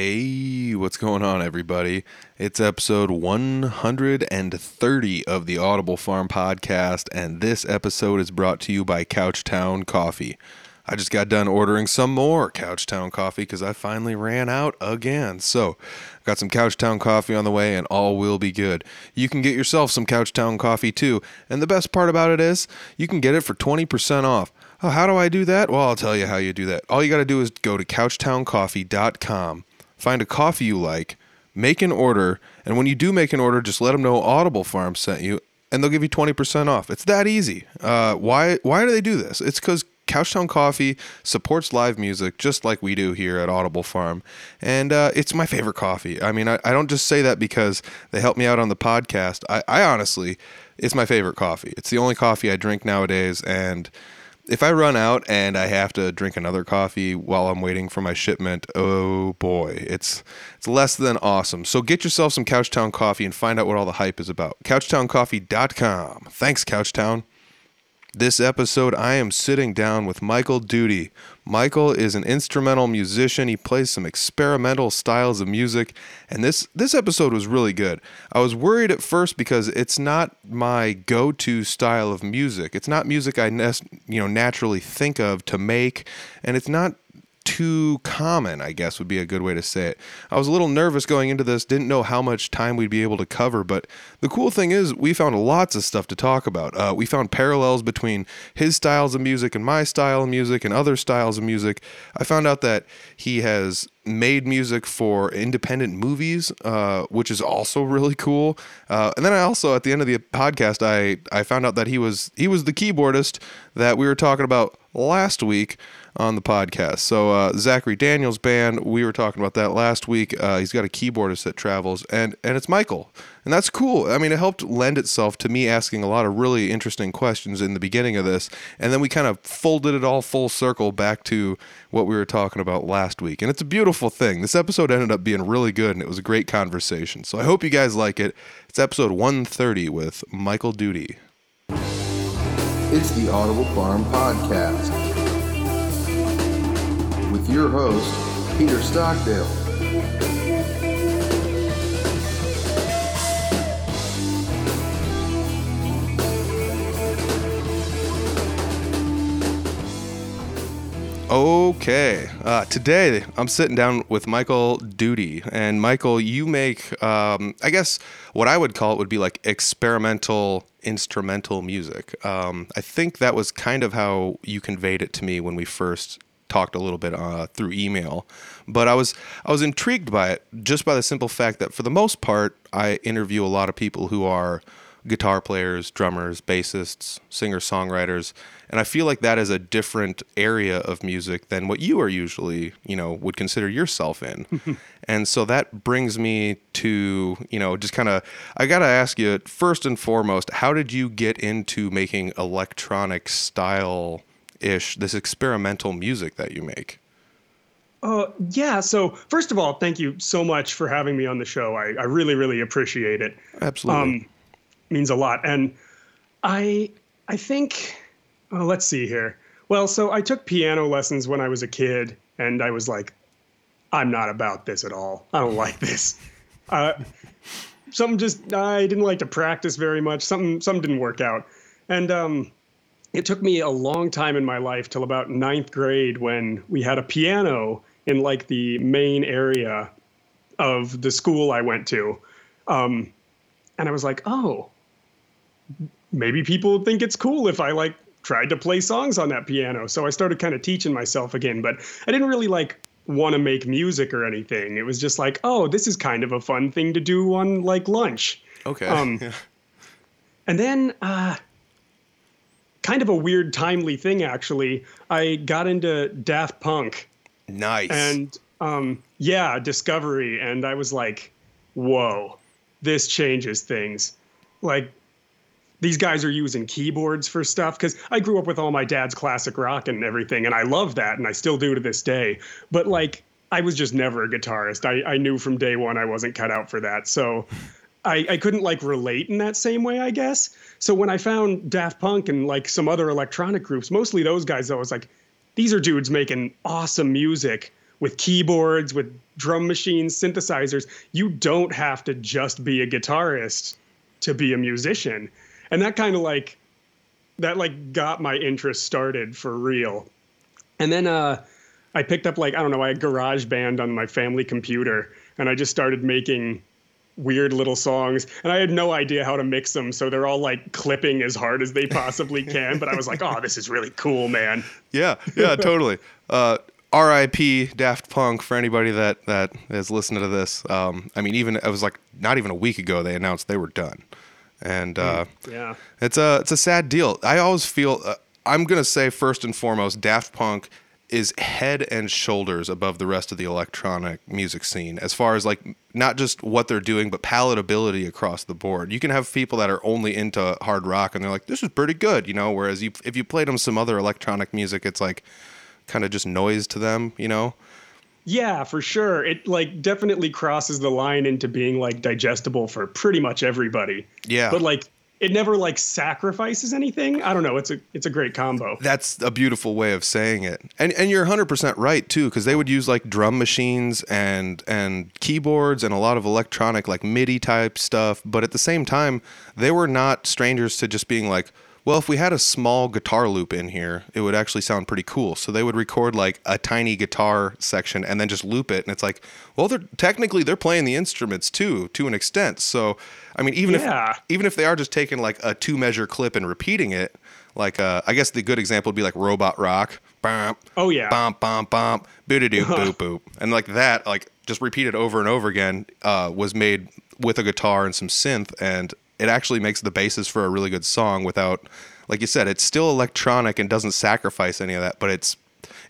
Hey, what's going on, everybody? It's episode 130 of the Audible Farm podcast, and this episode is brought to you by Couchtown Coffee. I just got done ordering some more Couchtown coffee because I finally ran out again. So, got some Couchtown coffee on the way, and all will be good. You can get yourself some Couchtown coffee too, and the best part about it is you can get it for 20% off. Oh, how do I do that? Well, I'll tell you how you do that. All you got to do is go to couchtowncoffee.com, find a coffee you like, make an order, and when you do make an order, just let them know Audible Farm sent you, and they'll give you 20% off. It's that easy. Uh, why, why do they do this? It's because Couchtown Coffee supports live music just like we do here at Audible Farm. And uh, it's my favorite coffee. I mean, I, I, don't just say that because they help me out on the podcast. I, I honestly, it's my favorite coffee. It's the only coffee I drink nowadays. And if I run out and I have to drink another coffee while I'm waiting for my shipment, oh boy, it's it's less than awesome. So get yourself some Couchtown coffee and find out what all the hype is about. Couchtowncoffee.com. Thanks, Couchtown. This episode, I am sitting down with Michael Duty. Michael is an instrumental musician. He plays some experimental styles of music, and this this episode was really good. I was worried at first because it's not my go-to style of music. It's not music I you know naturally think of to make, and it's not too common, I guess would be a good way to say it. I was a little nervous going into this, didn't know how much time we'd be able to cover, but the cool thing is we found lots of stuff to talk about. Uh, we found parallels between his styles of music and my style of music and other styles of music. I found out that he has made music for independent movies, uh, which is also really cool. Uh, and then I also, at the end of the podcast, I I found out that he was he was the keyboardist that we were talking about last week on the podcast. So uh, Zachary Daniels band, we were talking about that last week. Uh, he's got a keyboardist that travels, and and it's Michael, and that's cool. I mean, it helped lend itself to me asking a lot of really interesting questions in the beginning of this, and then we kind of folded it all full circle back to what we were talking about last week, and it's a beautiful thing. This episode ended up being really good, and it was a great conversation. So I hope you guys like it. It's episode 130 with Michael Duty. It's the Audible Farm Podcast with your host, Peter Stockdale. Okay, uh, today I'm sitting down with Michael Duty, and Michael, you make, um, I guess, what I would call it would be like experimental instrumental music. Um, I think that was kind of how you conveyed it to me when we first talked a little bit uh, through email, but I was I was intrigued by it just by the simple fact that for the most part I interview a lot of people who are guitar players, drummers, bassists, singer songwriters, and I feel like that is a different area of music than what you are usually you know would consider yourself in, and so that brings me to you know just kind of I gotta ask you first and foremost how did you get into making electronic style ish this experimental music that you make? Uh, yeah. So first of all, thank you so much for having me on the show. I, I really, really appreciate it. Absolutely. Um, means a lot. And I, I think, oh, let's see here. Well, so I took piano lessons when I was a kid, and I was like, I'm not about this at all. I don't like this. Uh, something just I didn't like to practice very much. Something something didn't work out, and um, it took me a long time in my life till about ninth grade when we had a piano in like the main area of the school I went to. Um, and I was like, oh, maybe people think it's cool if I like tried to play songs on that piano. So I started kind of teaching myself again, but I didn't really like want to make music or anything. It was just like, oh, this is kind of a fun thing to do on like lunch. Okay. Um, and then uh, kind of a weird, timely thing, actually. I got into Daft Punk. Nice. And um, yeah, Discovery. And I was like, whoa, this changes things. Like, these guys are using keyboards for stuff because I grew up with all my dad's classic rock and everything, and I love that, and I still do to this day. But like, I was just never a guitarist. I, I knew from day one I wasn't cut out for that. So I, I couldn't like relate in that same way, I guess. So when I found Daft Punk and like some other electronic groups, mostly those guys, I was like, these are dudes making awesome music with keyboards, with drum machines, synthesizers. You don't have to just be a guitarist to be a musician. And that kind of like that like got my interest started for real. And then uh I picked up like I don't know, I had GarageBand on my family computer and I just started making weird little songs and i had no idea how to mix them so they're all like clipping as hard as they possibly can but i was like oh this is really cool man Yeah, yeah, totally. Uh, R.I.P. Daft Punk for anybody that that has listened to this. Um, I mean, even it was like not even a week ago they announced they were done, and uh, yeah it's a it's a sad deal. I always feel uh, I'm gonna say first and foremost, Daft Punk is head and shoulders above the rest of the electronic music scene as far as like not just what they're doing but palatability across the board. You can have people that are only into hard rock and they're like this is pretty good, you know, whereas you if you played them some other electronic music it's like kind of just noise to them, you know. yeah for sure it like definitely crosses the line into being like digestible for pretty much everybody Yeah. but like it never like sacrifices anything. I don't know. It's a it's a great combo. That's a beautiful way of saying it. And and you're 100% right too cuz they would use like drum machines and and keyboards and a lot of electronic like MIDI type stuff, but at the same time, they were not strangers to just being like, well, if we had a small guitar loop in here, it would actually sound pretty cool. So they would record like a tiny guitar section and then just loop it and it's like, well, they're technically they're playing the instruments too to an extent. So, I mean, even Yeah. if even if they are just taking like a two measure clip and repeating it, like uh, I guess the good example would be like Robot Rock. Bump, Oh, yeah. Bump, bump, bump. Boo doo boop, boop. And like that, like just repeated over and over again, uh, was made with a guitar and some synth. And it actually makes the basis for a really good song without, like you said, it's still electronic and doesn't sacrifice any of that, but it's,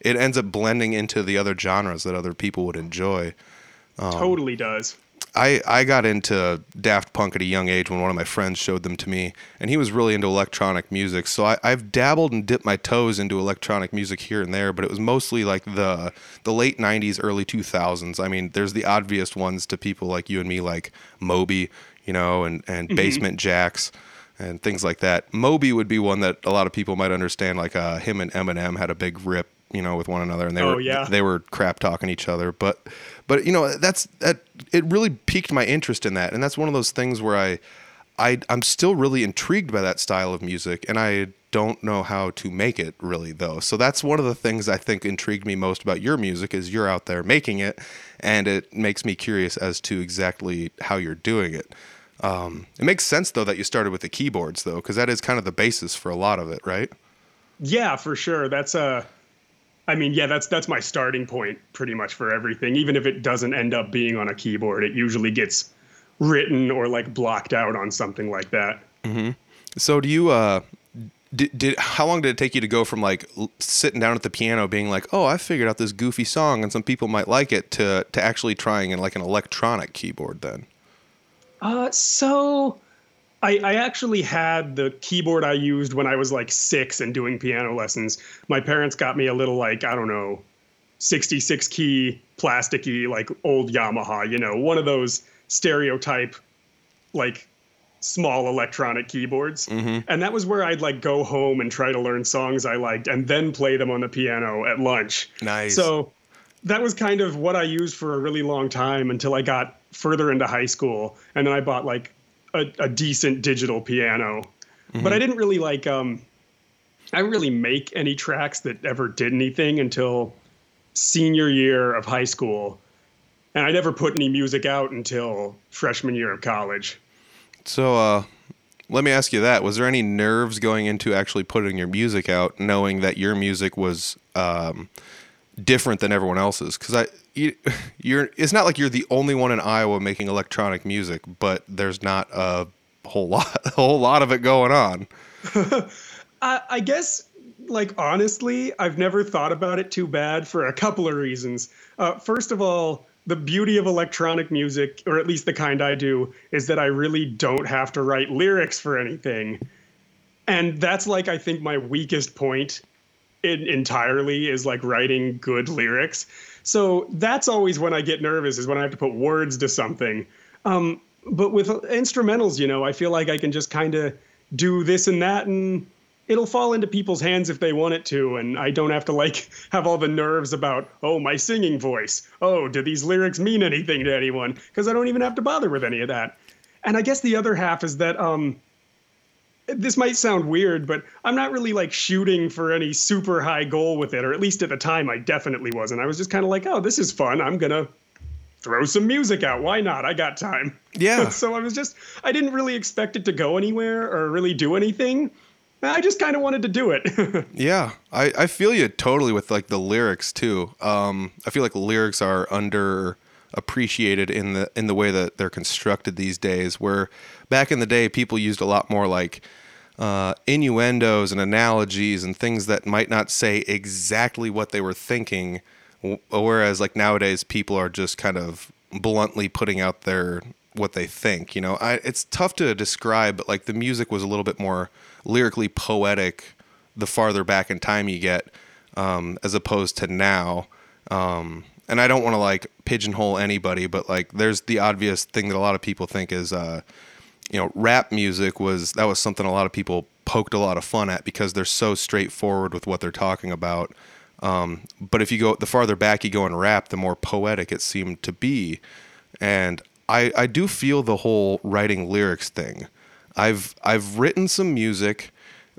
it ends up blending into the other genres that other people would enjoy. Um, totally does I, I got into Daft Punk at a young age when one of my friends showed them to me, and he was really into electronic music. So I, I've dabbled and dipped my toes into electronic music here and there, but it was mostly like the the late '90s, early 2000s. I mean, there's the obvious ones to people like you and me, like Moby, you know, and and Basement Jaxx and things like that. Moby would be one that a lot of people might understand. Like uh, him and Eminem had a big rip, you know, with one another, and they Oh, were yeah. they were crap talking each other. But but you know that's that it really piqued my interest in that, and that's one of those things where I I I'm still really intrigued by that style of music, and I don't know how to make it really though. So that's one of the things I think intrigued me most about your music is you're out there making it, and it makes me curious as to exactly how you're doing it. Um, it makes sense though that you started with the keyboards though, because that is kind of the basis for a lot of it, right? Yeah, for sure. That's a, I mean, yeah, that's that's my starting point pretty much for everything. Even if it doesn't end up being on a keyboard, it usually gets written or like blocked out on something like that. Mm-hmm. So do you uh did, did how long did it take you to go from like sitting down at the piano being like, "Oh, I figured out this goofy song and some people might like it" to to actually trying in like an electronic keyboard then? Uh so I, I actually had the keyboard I used when I was like six and doing piano lessons. My parents got me a little like, I don't know, 66 key, plasticky, like old Yamaha, you know, one of those stereotype, like small electronic keyboards. And that was where I'd like go home and try to learn songs I liked and then play them on the piano at lunch. Nice. So that was kind of what I used for a really long time until I got further into high school. And then I bought like a, a decent digital piano. But I didn't really like um I didn't really make any tracks that ever did anything until senior year of high school. And I never put any music out until freshman year of college. So uh let me ask you that. Was there any nerves going into actually putting your music out knowing that your music was um different than everyone else's cuz I you, you're it's not like you're the only one in Iowa making electronic music, but there's not a whole lot a whole lot of it going on. I, I guess, like honestly, I've never thought about it too bad for a couple of reasons. Uh, first of all, the beauty of electronic music, or at least the kind I do, is that I really don't have to write lyrics for anything, and that's like I think my weakest point in, entirely is like writing good lyrics. So that's always when I get nervous is when I have to put words to something. Um, but with instrumentals, you know, I feel like I can just kind of do this and that and it'll fall into people's hands if they want it to and i don't have to like have all the nerves about oh my singing voice. Oh do these lyrics mean anything to anyone? Because i don't even have to bother with any of that. And i guess the other half is that um this might sound weird but i'm not really like shooting for any super high goal with it or at least at the time i definitely wasn't. I was just kind of like oh this is fun. I'm gonna throw some music out. Why not? I got time. Yeah. so i was just i didn't really expect it to go anywhere or really do anything. I just kind of wanted to do it. Yeah, I, I feel you totally with like the lyrics too. Um, I feel like lyrics are under appreciated in the in the way that they're constructed these days. Where back in the day, people used a lot more like uh, innuendos and analogies and things that might not say exactly what they were thinking. Whereas like nowadays, people are just kind of bluntly putting out their what they think. You know, I, it's tough to describe, but like the music was a little bit more lyrically poetic the farther back in time you get, um, as opposed to now. Um, and I don't want to like pigeonhole anybody, but like there's the obvious thing that a lot of people think is, uh, you know, rap music was that was something a lot of people poked a lot of fun at because they're so straightforward with what they're talking about. Um, but if you go the farther back you go in rap, the more poetic it seemed to be. And I, I do feel the whole writing lyrics thing. I've I've written some music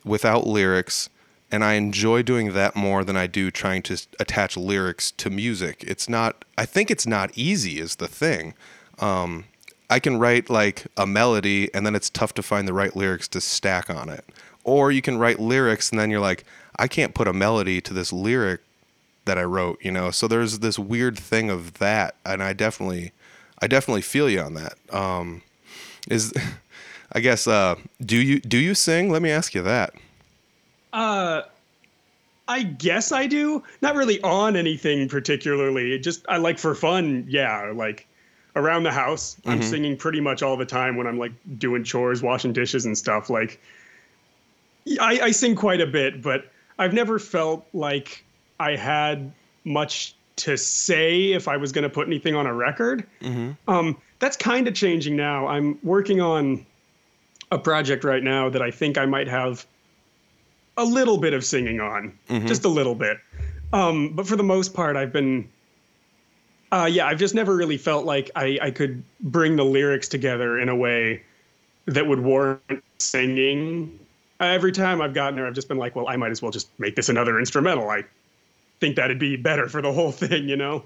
without lyrics, and I enjoy doing that more than I do trying to attach lyrics to music. It's not. I think it's not easy. Is the thing. Um, I can write like a melody, and then it's tough to find the right lyrics to stack on it. Or you can write lyrics, and then you're like, I can't put a melody to this lyric that I wrote, you know. So there's this weird thing of that, and I definitely, I definitely feel you on that. Um, is, I guess, uh, do you do you sing? Let me ask you that. Uh, I guess I do. Not really on anything particularly. It just I like for fun. Yeah, like around the house, I'm singing pretty much all the time when I'm like doing chores, washing dishes and stuff. Like I, I sing quite a bit, but I've never felt like I had much to say if I was going to put anything on a record. Um, that's kind of changing now. I'm working on a project right now that I think I might have a little bit of singing on, just a little bit. Um, but for the most part, I've been, uh, yeah, I've just never really felt like I, I could bring the lyrics together in a way that would warrant singing. Every time I've gotten there, I've just been like, well, I might as well just make this another instrumental. I think that'd be better for the whole thing, you know?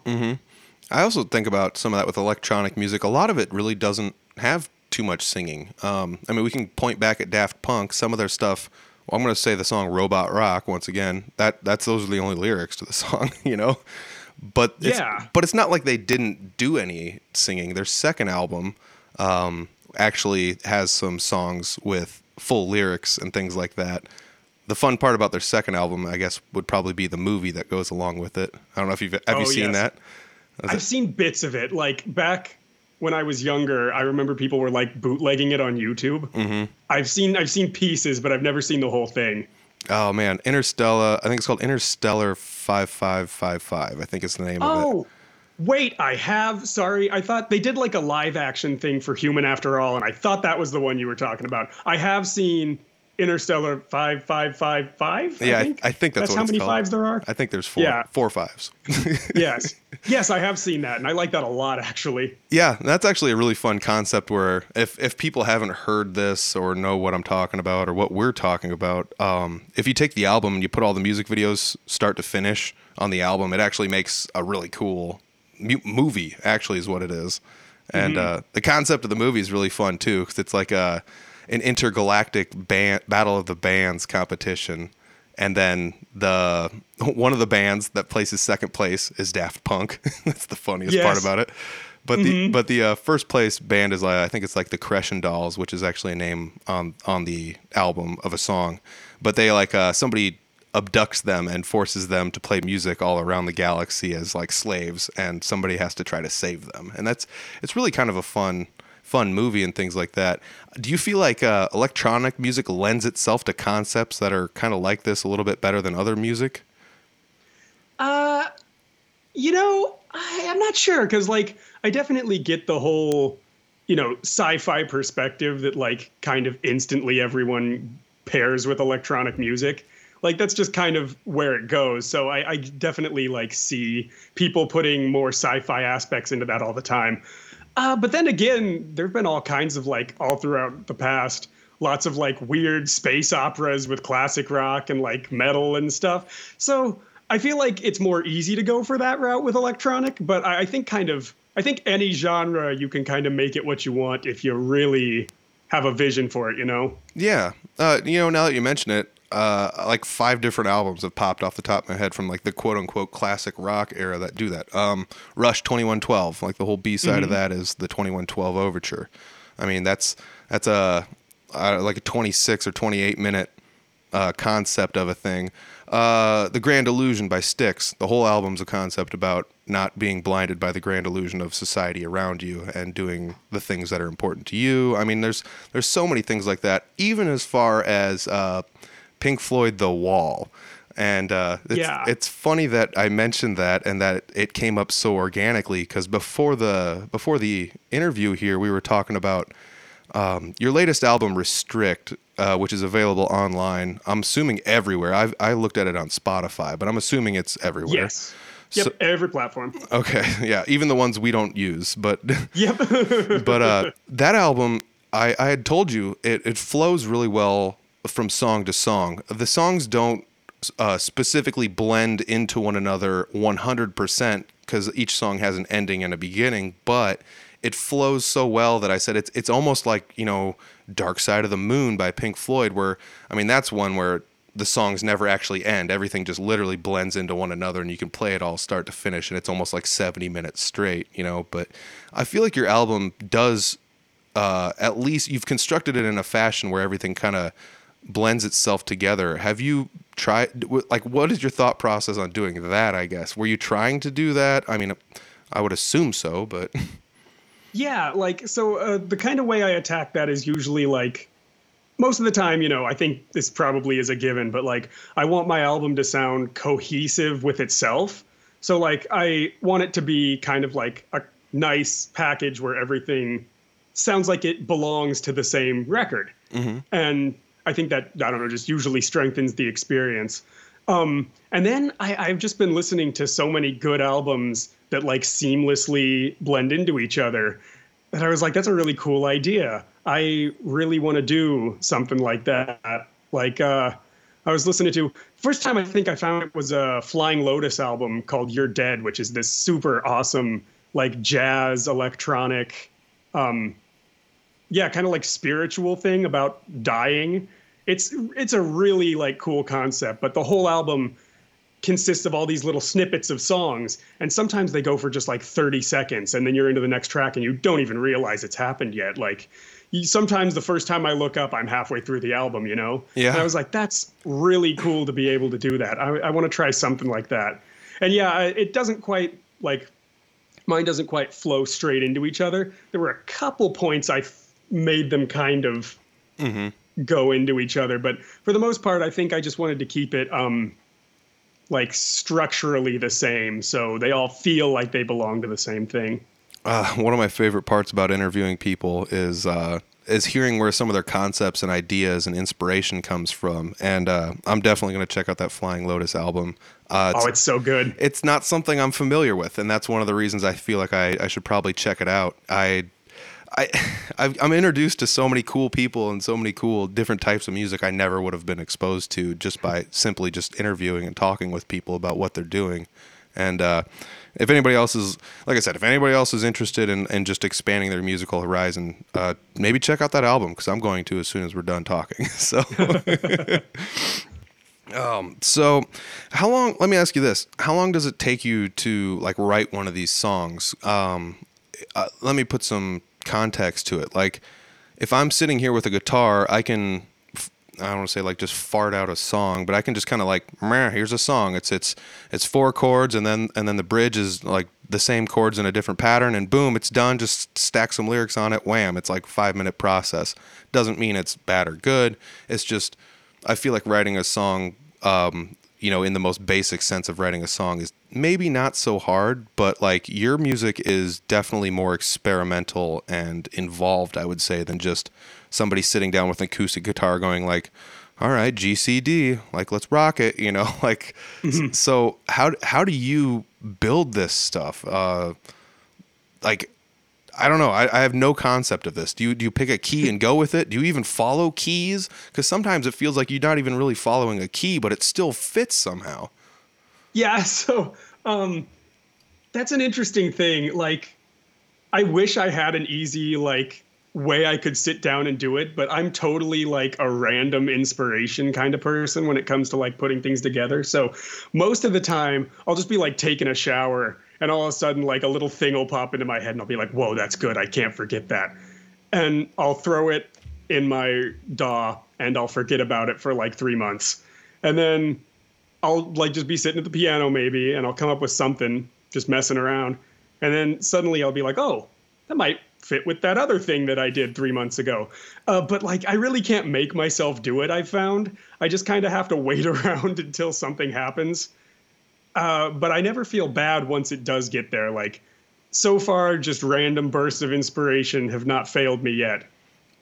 I also think about some of that with electronic music. A lot of it really doesn't have too much singing. Um, I mean, we can point back at Daft Punk. Some of their stuff. Well, I'm going to say the song "Robot Rock" once again. That that's those are the only lyrics to the song, you know. But it's, Yeah. but it's not like they didn't do any singing. Their second album um, actually has some songs with full lyrics and things like that. The fun part about their second album, I guess, would probably be the movie that goes along with it. I don't know if you've have you Oh, seen yes. that. I've seen bits of it. Like back when I was younger, I remember people were like bootlegging it on YouTube. Mm-hmm. I've seen I've seen pieces, but I've never seen the whole thing. Oh man, Interstella. I think it's called Interstella five five five five. I think it's the name of it. Oh, wait, I have. Sorry, I thought they did like a live action thing for Human After All, and I thought that was the one you were talking about. I have seen Interstella five five five five. Yeah, I- I think, I think that's what how many called. fives there are. I think there's four Yeah. four fives. yes, yes, I have seen that, and I like that a lot actually. yeah, that's actually a really fun concept. Where if if people haven't heard this or know what I'm talking about or what we're talking about, um, if you take the album and you put all the music videos start to finish on the album, it actually makes a really cool mu- movie. Actually, is what it is. And uh, the concept of the movie is really fun too, because it's like a an intergalactic band battle of the bands competition, and then the one of the bands that places second place is Daft Punk. That's the funniest part about it. But the but the uh, first place band is uh, I think it's like the Crescendolls, which is actually a name on on the album of a song. But they like uh, somebody abducts them and forces them to play music all around the galaxy as like slaves, and somebody has to try to save them. And that's it's really kind of a fun fun movie and things like that. Do you feel like uh, electronic music lends itself to concepts that are kind of like this a little bit better than other music? Uh, you know, I, I'm not sure because, like, I definitely get the whole, you know, sci-fi perspective that, like, kind of instantly everyone pairs with electronic music. Like that's just kind of where it goes. So I, I definitely like see people putting more sci-fi aspects into that all the time. Uh, but then again, there've been all kinds of like all throughout the past, lots of like weird space operas with classic rock and like metal and stuff. So I feel like it's more easy to go for that route with electronic, but I, I think kind of I think any genre you can kind of make it what you want if you really have a vision for it, you know? Yeah. Uh, you know, now that you mention it, uh, like five different albums have popped off the top of my head from like the quote unquote classic rock era that do that. Um, Rush 2112, like the whole B side of that is the 2112 overture. I mean, that's that's a uh, like a 26 or 28 minute uh, concept of a thing. Uh, the Grand Illusion by Styx. The whole album's a concept about not being blinded by the grand illusion of society around you and doing the things that are important to you. I mean, there's there's so many things like that. Even as far as uh, Pink Floyd, The Wall. And uh, it's, Yeah. it's funny that I mentioned that and that it came up so organically because before the before the interview here, we were talking about um, your latest album, Restrict, uh, which is available online. I'm assuming everywhere. I've I looked at it on Spotify, but I'm assuming it's everywhere. Yes. Yep, So- every platform. Okay, yeah, even the ones we don't use, but Yep. but uh, that album, I, I had told you it, it flows really well from song to song. The songs don't uh, specifically blend into one another 100% because each song has an ending and a beginning, but it flows so well that I said it's it's almost like you know Dark Side of the Moon by Pink Floyd, where I mean that's one where the songs never actually end. Everything just literally blends into one another, and you can play it all start to finish, and it's almost like 70 minutes straight, you know. But I feel like your album does uh, at least you've constructed it in a fashion where everything kind of blends itself together. Have you tried like what is your thought process on doing that? I guess were you trying to do that? I mean, I would assume so, but Yeah, like so uh, the kind of way I attack that is usually like most of the time, you know, I think this probably is a given, but like I want my album to sound cohesive with itself. So like I want it to be kind of like a nice package where everything sounds like it belongs to the same record. And I think that I don't know, just usually strengthens the experience. Um, and then I, I've just been listening to so many good albums that like seamlessly blend into each other that I was like, that's a really cool idea. I really want to do something like that. Like, uh, I was listening to first time I think I found it was a Flying Lotus album called You're Dead, which is this super awesome like jazz electronic, um, yeah, kind of like spiritual thing about dying. It's it's a really like cool concept, but the whole album consists of all these little snippets of songs and sometimes they go for just like 30 seconds and then you're into the next track and you don't even realize it's happened yet. Like you, sometimes the first time i look up i'm halfway through the album you know? Yeah. and i was like that's really cool to be able to do that. I, I want to try something like that. And yeah it doesn't quite like mine doesn't quite flow straight into each other. There were a couple points i made them kind of go into each other but for the most part i think i just wanted to keep it um like structurally the same so they all feel like they belong to the same thing uh, one of my favorite parts about interviewing people is uh, is hearing where some of their concepts and ideas and inspiration comes from. And uh, I'm definitely going to check out that Flying Lotus album. Uh, it's, oh it's so good it's not something I'm familiar with, and that's one of the reasons I feel like I, I should probably check it out. I, I, I've- I'm introduced to so many cool people and so many cool different types of music I never would have been exposed to just by simply just interviewing and talking with people about what they're doing. And uh, if anybody else is, like I said, if anybody else is interested in, in just expanding their musical horizon, uh, maybe check out that album because I'm going to as soon as we're done talking. So. Um, so how long let me ask you this how long does it take you to like write one of these songs um, uh, let me put some context to it. Like if i'm sitting here with a guitar i can I don't want to say like just fart out a song but i can just kind of like here's a song. It's it's it's four chords and then and then the bridge is like the same chords in a different pattern and boom it's done. Just stack some lyrics on it wham it's like five minute process. Doesn't mean it's bad or good. It's just I feel like writing a song, um, you know, in the most basic sense of writing a song is maybe not so hard, but like your music is definitely more experimental and involved, I would say, than just somebody sitting down with an acoustic guitar going like, all right, GCD, like let's rock it, you know, like so how how do you build this stuff? Uh like I don't know. I, I have no concept of this. Do you do you pick a key and go with it? Do you even follow keys? Because sometimes it feels like you're not even really following a key, but it still fits somehow. Yeah, so um that's an interesting thing. Like I wish I had an easy like way I could sit down and do it, but I'm totally like a random inspiration kind of person when it comes to like putting things together. So most of the time I'll just be like taking a shower and all of a sudden like a little thing will pop into my head and I'll be like, "Whoa, that's good. I can't forget that." And I'll throw it in my DAW and I'll forget about it for like 3 months. And then I'll like just be sitting at the piano maybe and I'll come up with something just messing around. And then suddenly I'll be like, "Oh, that might fit with that other thing that I did three months ago. Uh, but like, I really can't make myself do it. I've found I just kind of have to wait around until something happens. Uh, but I never feel bad once it does get there. Like, so far, just random bursts of inspiration have not failed me yet.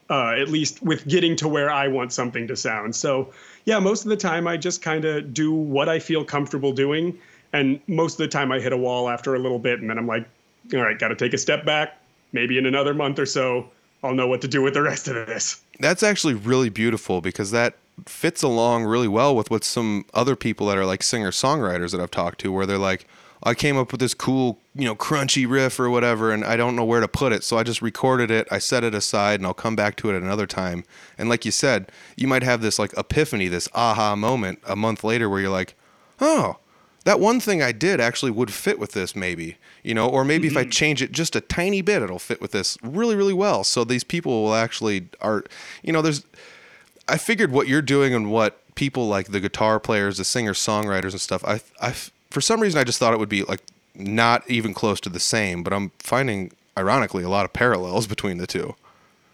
Uh, at least with getting to where I want something to sound. So, yeah, most of the time I just kind of do what I feel comfortable doing. And most of the time I hit a wall after a little bit, and then I'm like, all right, got to take a step back, maybe in another month or so, I'll know what to do with the rest of this. That's actually really beautiful because that fits along really well with what some other people that are like singer songwriters that I've talked to, where they're like, I came up with this cool, you know, crunchy riff or whatever, and I don't know where to put it. So I just recorded it, I set it aside, and I'll come back to it at another time. And like you said, you might have this like epiphany, this aha moment a month later where you're like, oh, that one thing I did actually would fit with this, maybe, you know, or maybe mm-hmm. if I change it just a tiny bit, it'll fit with this really, really well. So these people will actually are, you know, there's, I figured what you're doing and what people like the guitar players, the singer songwriters and stuff, I, I, for some reason, I just thought it would be like not even close to the same, but I'm finding, ironically, a lot of parallels between the two.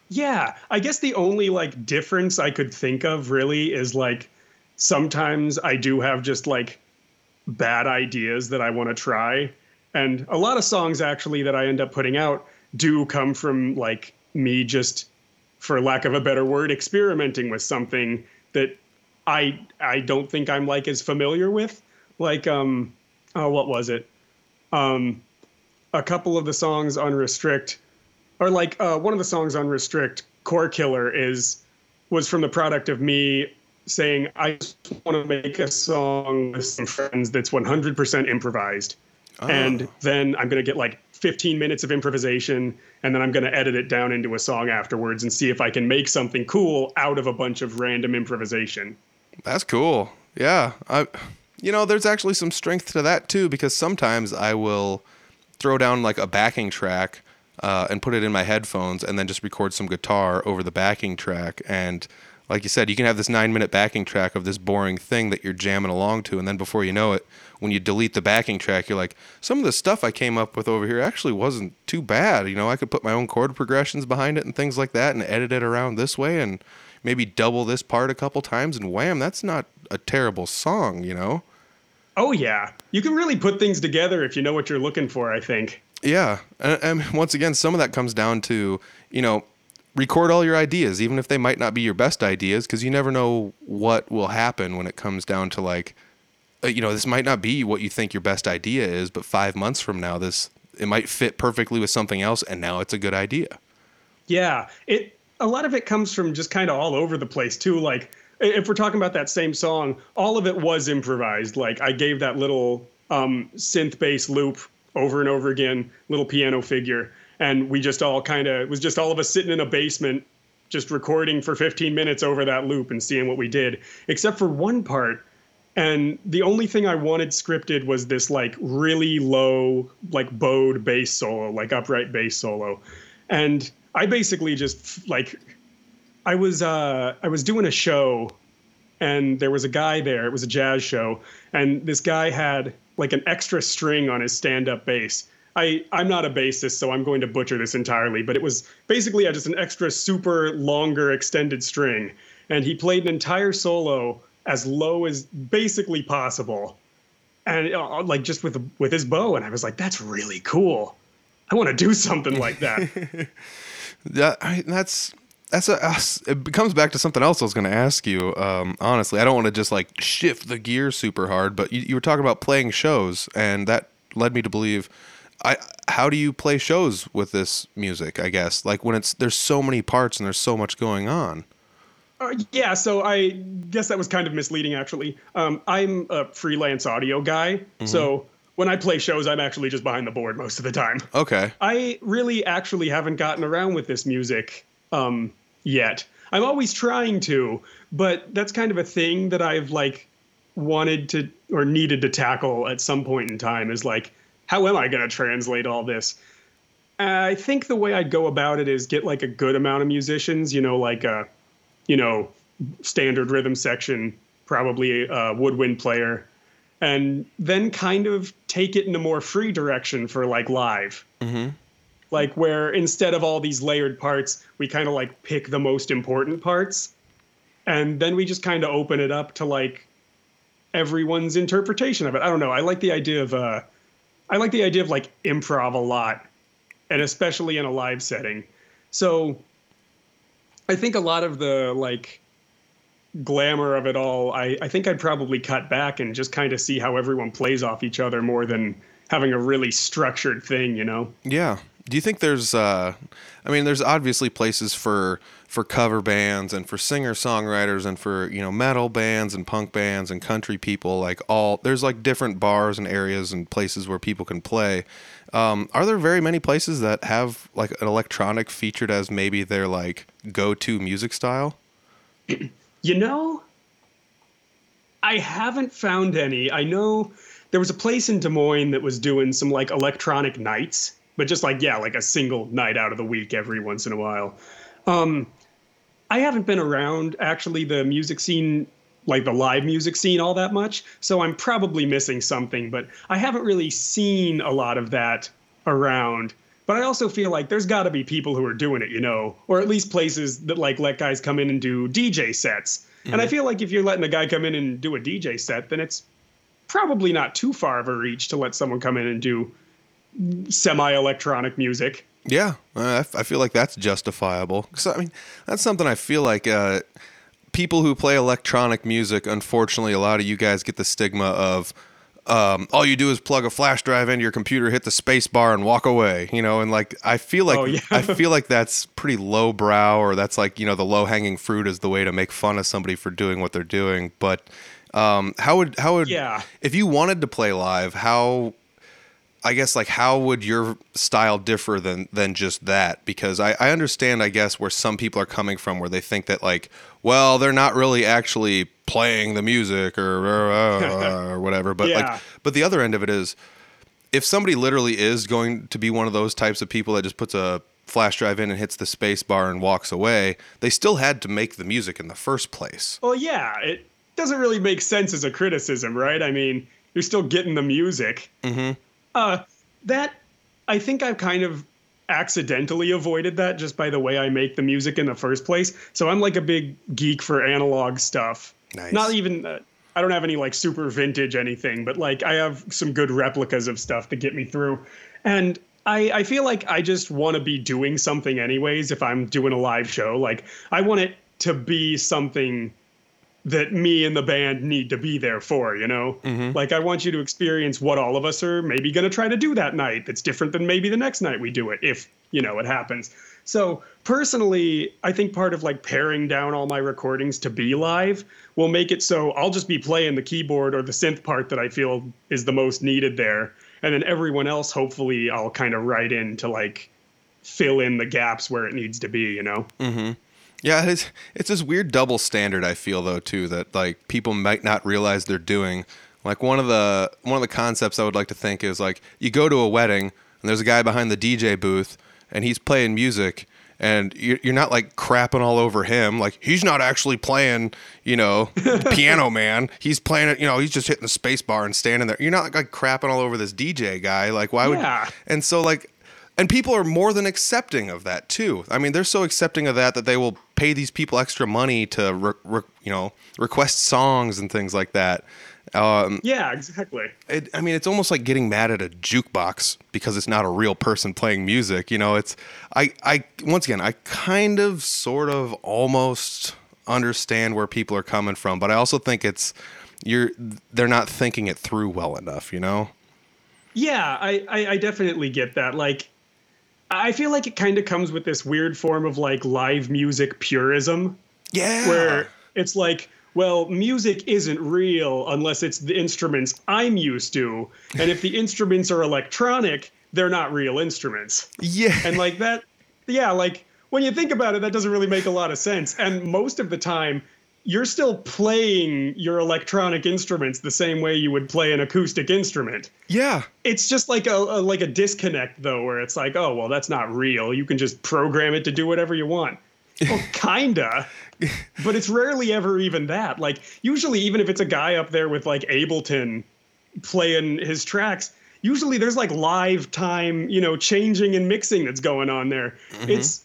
Yeah, I guess the only like difference I could think of really is like sometimes I do have just like bad ideas that I want to try. And a lot of songs actually that I end up putting out do come from like me just for lack of a better word experimenting with something that I I don't think I'm like as familiar with. Like um oh what was it? Um a couple of the songs on Restrict or like uh, one of the songs on Restrict Core Killer is was from the product of me saying, I just want to make a song with some friends that's 100% improvised. Oh. And then I'm going to get like 15 minutes of improvisation, and then I'm going to edit it down into a song afterwards and see if I can make something cool out of a bunch of random improvisation. That's cool. Yeah. I, you know, there's actually some strength to that too, because sometimes I will throw down like a backing track uh, and put it in my headphones and then just record some guitar over the backing track. And like you said, you can have this nine minute backing track of this boring thing that you're jamming along to, and then before you know it, when you delete the backing track, you're like, some of the stuff I came up with over here actually wasn't too bad. You know, I could put my own chord progressions behind it and things like that, and edit it around this way, and maybe double this part a couple times, and wham, that's not a terrible song. You know? Oh yeah, you can really put things together if you know what you're looking for. I think. Yeah, and, and once again, some of that comes down to you know record all your ideas, even if they might not be your best ideas, because you never know what will happen when it comes down to like, uh, you know, this might not be what you think your best idea is, but five months from now, this it might fit perfectly with something else, and now it's a good idea. Yeah, it a lot of it comes from just kind of all over the place too. Like if we're talking about that same song, all of it was improvised. Like I gave that little um, synth bass loop over and over again, little piano figure and we just all kind of it was just all of us sitting in a basement just recording for 15 minutes over that loop and seeing what we did except for one part. And the only thing i wanted scripted was this like really low like bowed bass solo like upright bass solo. And i basically just like i was uh i was doing a show and there was a guy there it was a jazz show and this guy had like an extra string on his stand-up bass I, I'm not a bassist, so I'm going to butcher this entirely, but it was basically just an extra super longer extended string. And he played an entire solo as low as basically possible. And uh, like just with with his bow, and I was like, "That's really cool. I want to do something like that." that I, that's that's a us- it comes back to something else I was going to ask you. Um, honestly, I don't want to just like shift the gear super hard, but you, you were talking about playing shows, and that led me to believe. I how do you play shows with this music? I guess like when it's there's so many parts and there's so much going on. Uh, yeah, so I guess that was kind of misleading, actually. Um, I'm a freelance audio guy, so when I play shows, I'm actually just behind the board most of the time. Okay. I really actually haven't gotten around with this music um, yet. I'm always trying to, but that's kind of a thing that I've like wanted to or needed to tackle at some point in time is like, how am I going to translate all this? I think the way I'd go about it is get like a good amount of musicians, you know, like a, you know, standard rhythm section, probably a woodwind player, and then kind of take it in a more free direction for like live. Like where instead of all these layered parts we kind of like pick the most important parts and then we just kind of open it up to like everyone's interpretation of it. I don't know i like the idea of uh i like the idea of like improv a lot and especially in a live setting so i think a lot of the like glamour of it all i i think i'd probably cut back and just kind of see how everyone plays off each other more than having a really structured thing you know Yeah. Do you think there's uh I mean there's obviously places for for cover bands and for singer songwriters and for, you know, metal bands and punk bands and country people like all there's like different bars and areas and places where people can play. Um, are there very many places that have like an electronic featured as maybe their like go-to music style? You know, I haven't found any. I know there was a place in Des Moines that was doing some like electronic nights, but just like, yeah, like a single night out of the week every once in a while. Um, I haven't been around actually the music scene, like the live music scene, all that much. So I'm probably missing something, but I haven't really seen a lot of that around. But I also feel like there's got to be people who are doing it, you know, or at least places that like let guys come in and do DJ sets. And I feel like if you're letting a guy come in and do a DJ set, then it's probably not too far of a reach to let someone come in and do semi-electronic music. Yeah, uh, I, f- I feel like that's justifiable. 'Cause, I mean, that's something I feel like uh, people who play electronic music. Unfortunately, a lot of you guys get the stigma of um, all you do is plug a flash drive into your computer, hit the space bar, and walk away. You know, and like I feel like Oh, yeah. I feel like that's pretty low brow, or that's like you know the low hanging fruit is the way to make fun of somebody for doing what they're doing. But um, how would how would Yeah. if you wanted to play live, how I guess like how would your style differ than than just that? Because I, I understand I guess where some people are coming from where they think that like, well, they're not really actually playing the music or or, or whatever. But Yeah. like but the other end of it is if somebody literally is going to be one of those types of people that just puts a flash drive in and hits the space bar and walks away, they still had to make the music in the first place. Well, yeah, it doesn't really make sense as a criticism, right? I mean, you're still getting the music. Mm-hmm. Uh, that I think I've kind of accidentally avoided that just by the way I make the music in the first place. So I'm like a big geek for analog stuff. Nice. Not even. Uh, I don't have any like super vintage anything, but like I have some good replicas of stuff to get me through. And I, I feel like I just want to be doing something anyways if I'm doing a live show. Like I want it to be something that me and the band need to be there for, you know? Mm-hmm. Like I want you to experience what all of us are maybe going to try to do that night that's different than maybe the next night we do it if, you know, it happens. So, personally, I think part of like paring down all my recordings to be live will make it so I'll just be playing the keyboard or the synth part that I feel is the most needed there. And then everyone else, hopefully, I'll kind of write in to like fill in the gaps where it needs to be, you know? Mm-hmm. Yeah, it's it's this weird double standard I feel though too that like people might not realize they're doing. Like one of the one of the concepts I would like to think is like you go to a wedding and there's a guy behind the DJ booth and he's playing music and you're, you're not like crapping all over him like he's not actually playing you know piano man he's playing it you know he's just hitting the space bar and standing there you're not like crapping all over this DJ guy like why would Yeah. and so like and people are more than accepting of that too. I mean, they're so accepting of that that they will pay these people extra money to re- re- you know request songs and things like that. Um, Yeah, exactly. it, I mean, it's almost like getting mad at a jukebox because it's not a real person playing music. You know, it's I I once again I kind of sort of almost understand where people are coming from, but I also think it's you're they're not thinking it through well enough. You know. Yeah, I, I, I definitely get that. Like, I feel like it kind of comes with this weird form of like live music purism, Yeah. where it's like, well, music isn't real unless it's the instruments I'm used to, and if the instruments are electronic, they're not real instruments. yeah. And like that, yeah, like when you think about it, that doesn't really make a lot of sense. And most of the time, you're still playing your electronic instruments the same way you would play an acoustic instrument. Yeah. it's just like a, a like a disconnect though where it's like oh well that's not real. You can just program it to do whatever you want. Well kinda but it's rarely ever even that. Like usually even if it's a guy up there with like ableton playing his tracks usually there's like live time you know changing and mixing that's going on there. Mm-hmm. It's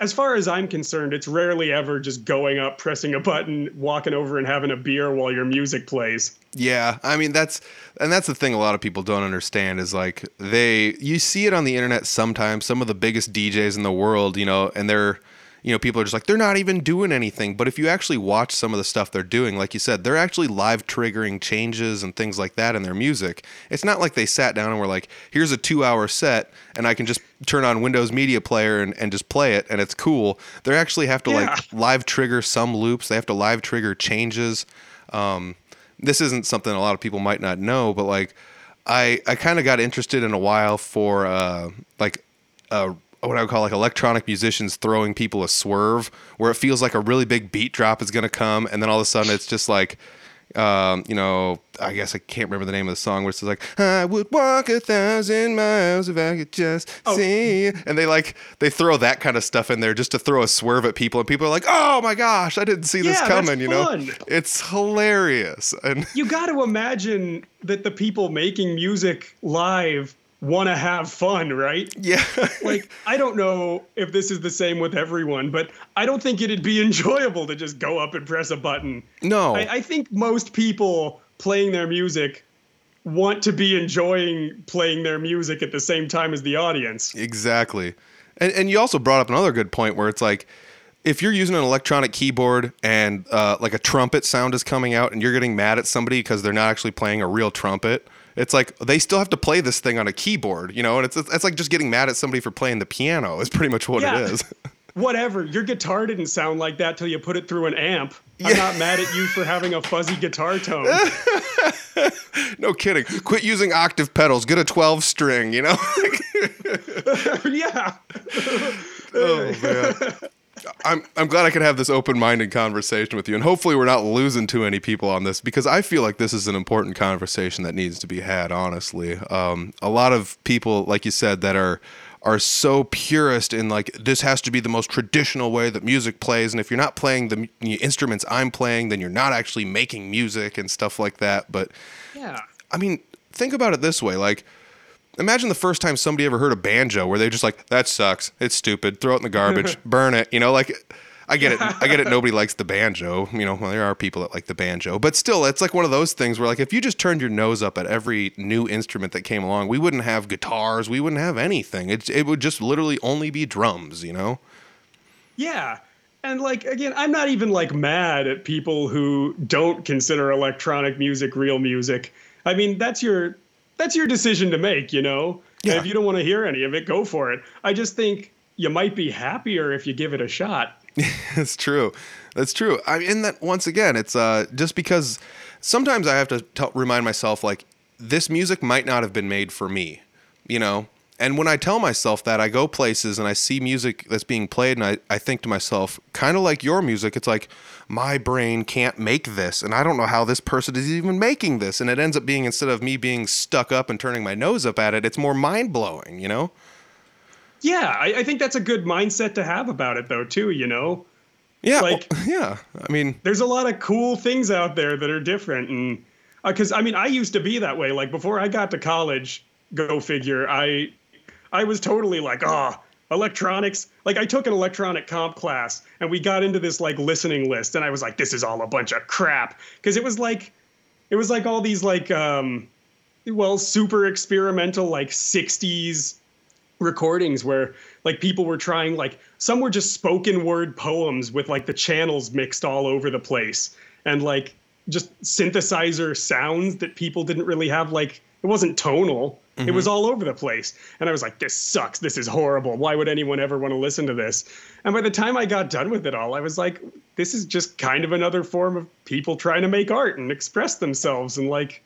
as far as i'm concerned it's rarely ever just going up pressing a button walking over and having a beer while your music plays. Yeah, I mean that's and that's the thing a lot of people don't understand is like they you see it on the internet sometimes some of the biggest DJs in the world, you know, and they're you know, people are just like they're not even doing anything, but if you actually watch some of the stuff they're doing, like you said, they're actually live triggering changes and things like that in their music. It's not like they sat down and were like, "Here's a 2-hour set and I can just turn on Windows Media Player and, and just play it and it's cool." They actually have to Yeah. like live trigger some loops. They have to live trigger changes. Um, this isn't something a lot of people might not know, but like I I kind of got interested in a while for uh, like uh, what I would call like electronic musicians throwing people a swerve, where it feels like a really big beat drop is gonna come, and then all of a sudden it's just like. Um, you know, I guess I can't remember the name of the song where it's like, I would walk a thousand miles if I could just Oh. see. you." And they like, they throw that kind of stuff in there just to throw a swerve at people. And people are like, oh my gosh, I didn't see this Yeah, coming, you know? fun. It's hilarious. And you got to imagine that the people making music live want to have fun, right? yeah. Like, I don't know if this is the same with everyone, but I don't think it'd be enjoyable to just go up and press a button. no. I, I think most people playing their music want to be enjoying playing their music at the same time as the audience. Exactly. And and you also brought up another good point where it's like if you're using an electronic keyboard and uh, like a trumpet sound is coming out and you're getting mad at somebody because they're not actually playing a real trumpet, it's like they still have to play this thing on a keyboard, you know, and it's it's like just getting mad at somebody for playing the piano is pretty much what Yeah. it is. Whatever, your guitar didn't sound like that till you put it through an amp. I'm not mad at you for having a fuzzy guitar tone. no kidding. Quit using octave pedals. Get a 12 string, you know? yeah. oh man. I'm I'm glad I could have this open-minded conversation with you, and hopefully we're not losing too many people on this because I feel like this is an important conversation that needs to be had. Honestly, um, a lot of people, like you said, that are are so purist in like this has to be the most traditional way that music plays, and if you're not playing the mu- instruments I'm playing, then you're not actually making music and stuff like that. But Yeah. I mean, think about it this way: like, imagine the first time somebody ever heard a banjo, where they're just like, "That sucks. It's stupid. Throw it in the garbage. Burn it." You know, like. I get it. I get it. Nobody likes the banjo. You know, well, there are people that like the banjo, but still, it's like one of those things where, like, if you just turned your nose up at every new instrument that came along, we wouldn't have guitars. We wouldn't have anything. It it would just literally only be drums. You know? Yeah. And like again, I'm not even like mad at people who don't consider electronic music real music. I mean, that's your that's your decision to make, you know? And Yeah. if you don't want to hear any of it, go for it. I just think you might be happier if you give it a shot. That's true. That's true. I mean, that once again, it's uh, just because sometimes I have to tell remind myself like this music might not have been made for me, you know. And when I tell myself that, I go places and I see music that's being played, and I, I think to myself, kind of like your music, it's like my brain can't make this, and I don't know how this person is even making this. And it ends up being instead of me being stuck up and turning my nose up at it, it's more mind blowing, you know? Yeah, I, I think that's a good mindset to have about it though, too, you know? Yeah, Like- well, yeah. I mean, there's a lot of cool things out there that are different and uh, because i mean i used to be that way like before i got to college go figure i i was totally like oh electronics. Like I took an electronic comp class and we got into this like listening list and I was like, this is all a bunch of crap. Cause it was like it was like all these like um well, super experimental like 60s recordings where like people were trying like some were just spoken word poems with like the channels mixed all over the place and like just synthesizer sounds that people didn't really have like it wasn't tonal mm-hmm. it was all over the place and i was like this sucks this is horrible why would anyone ever want to listen to this and by the time i got done with it all i was like this is just kind of another form of people trying to make art and express themselves and like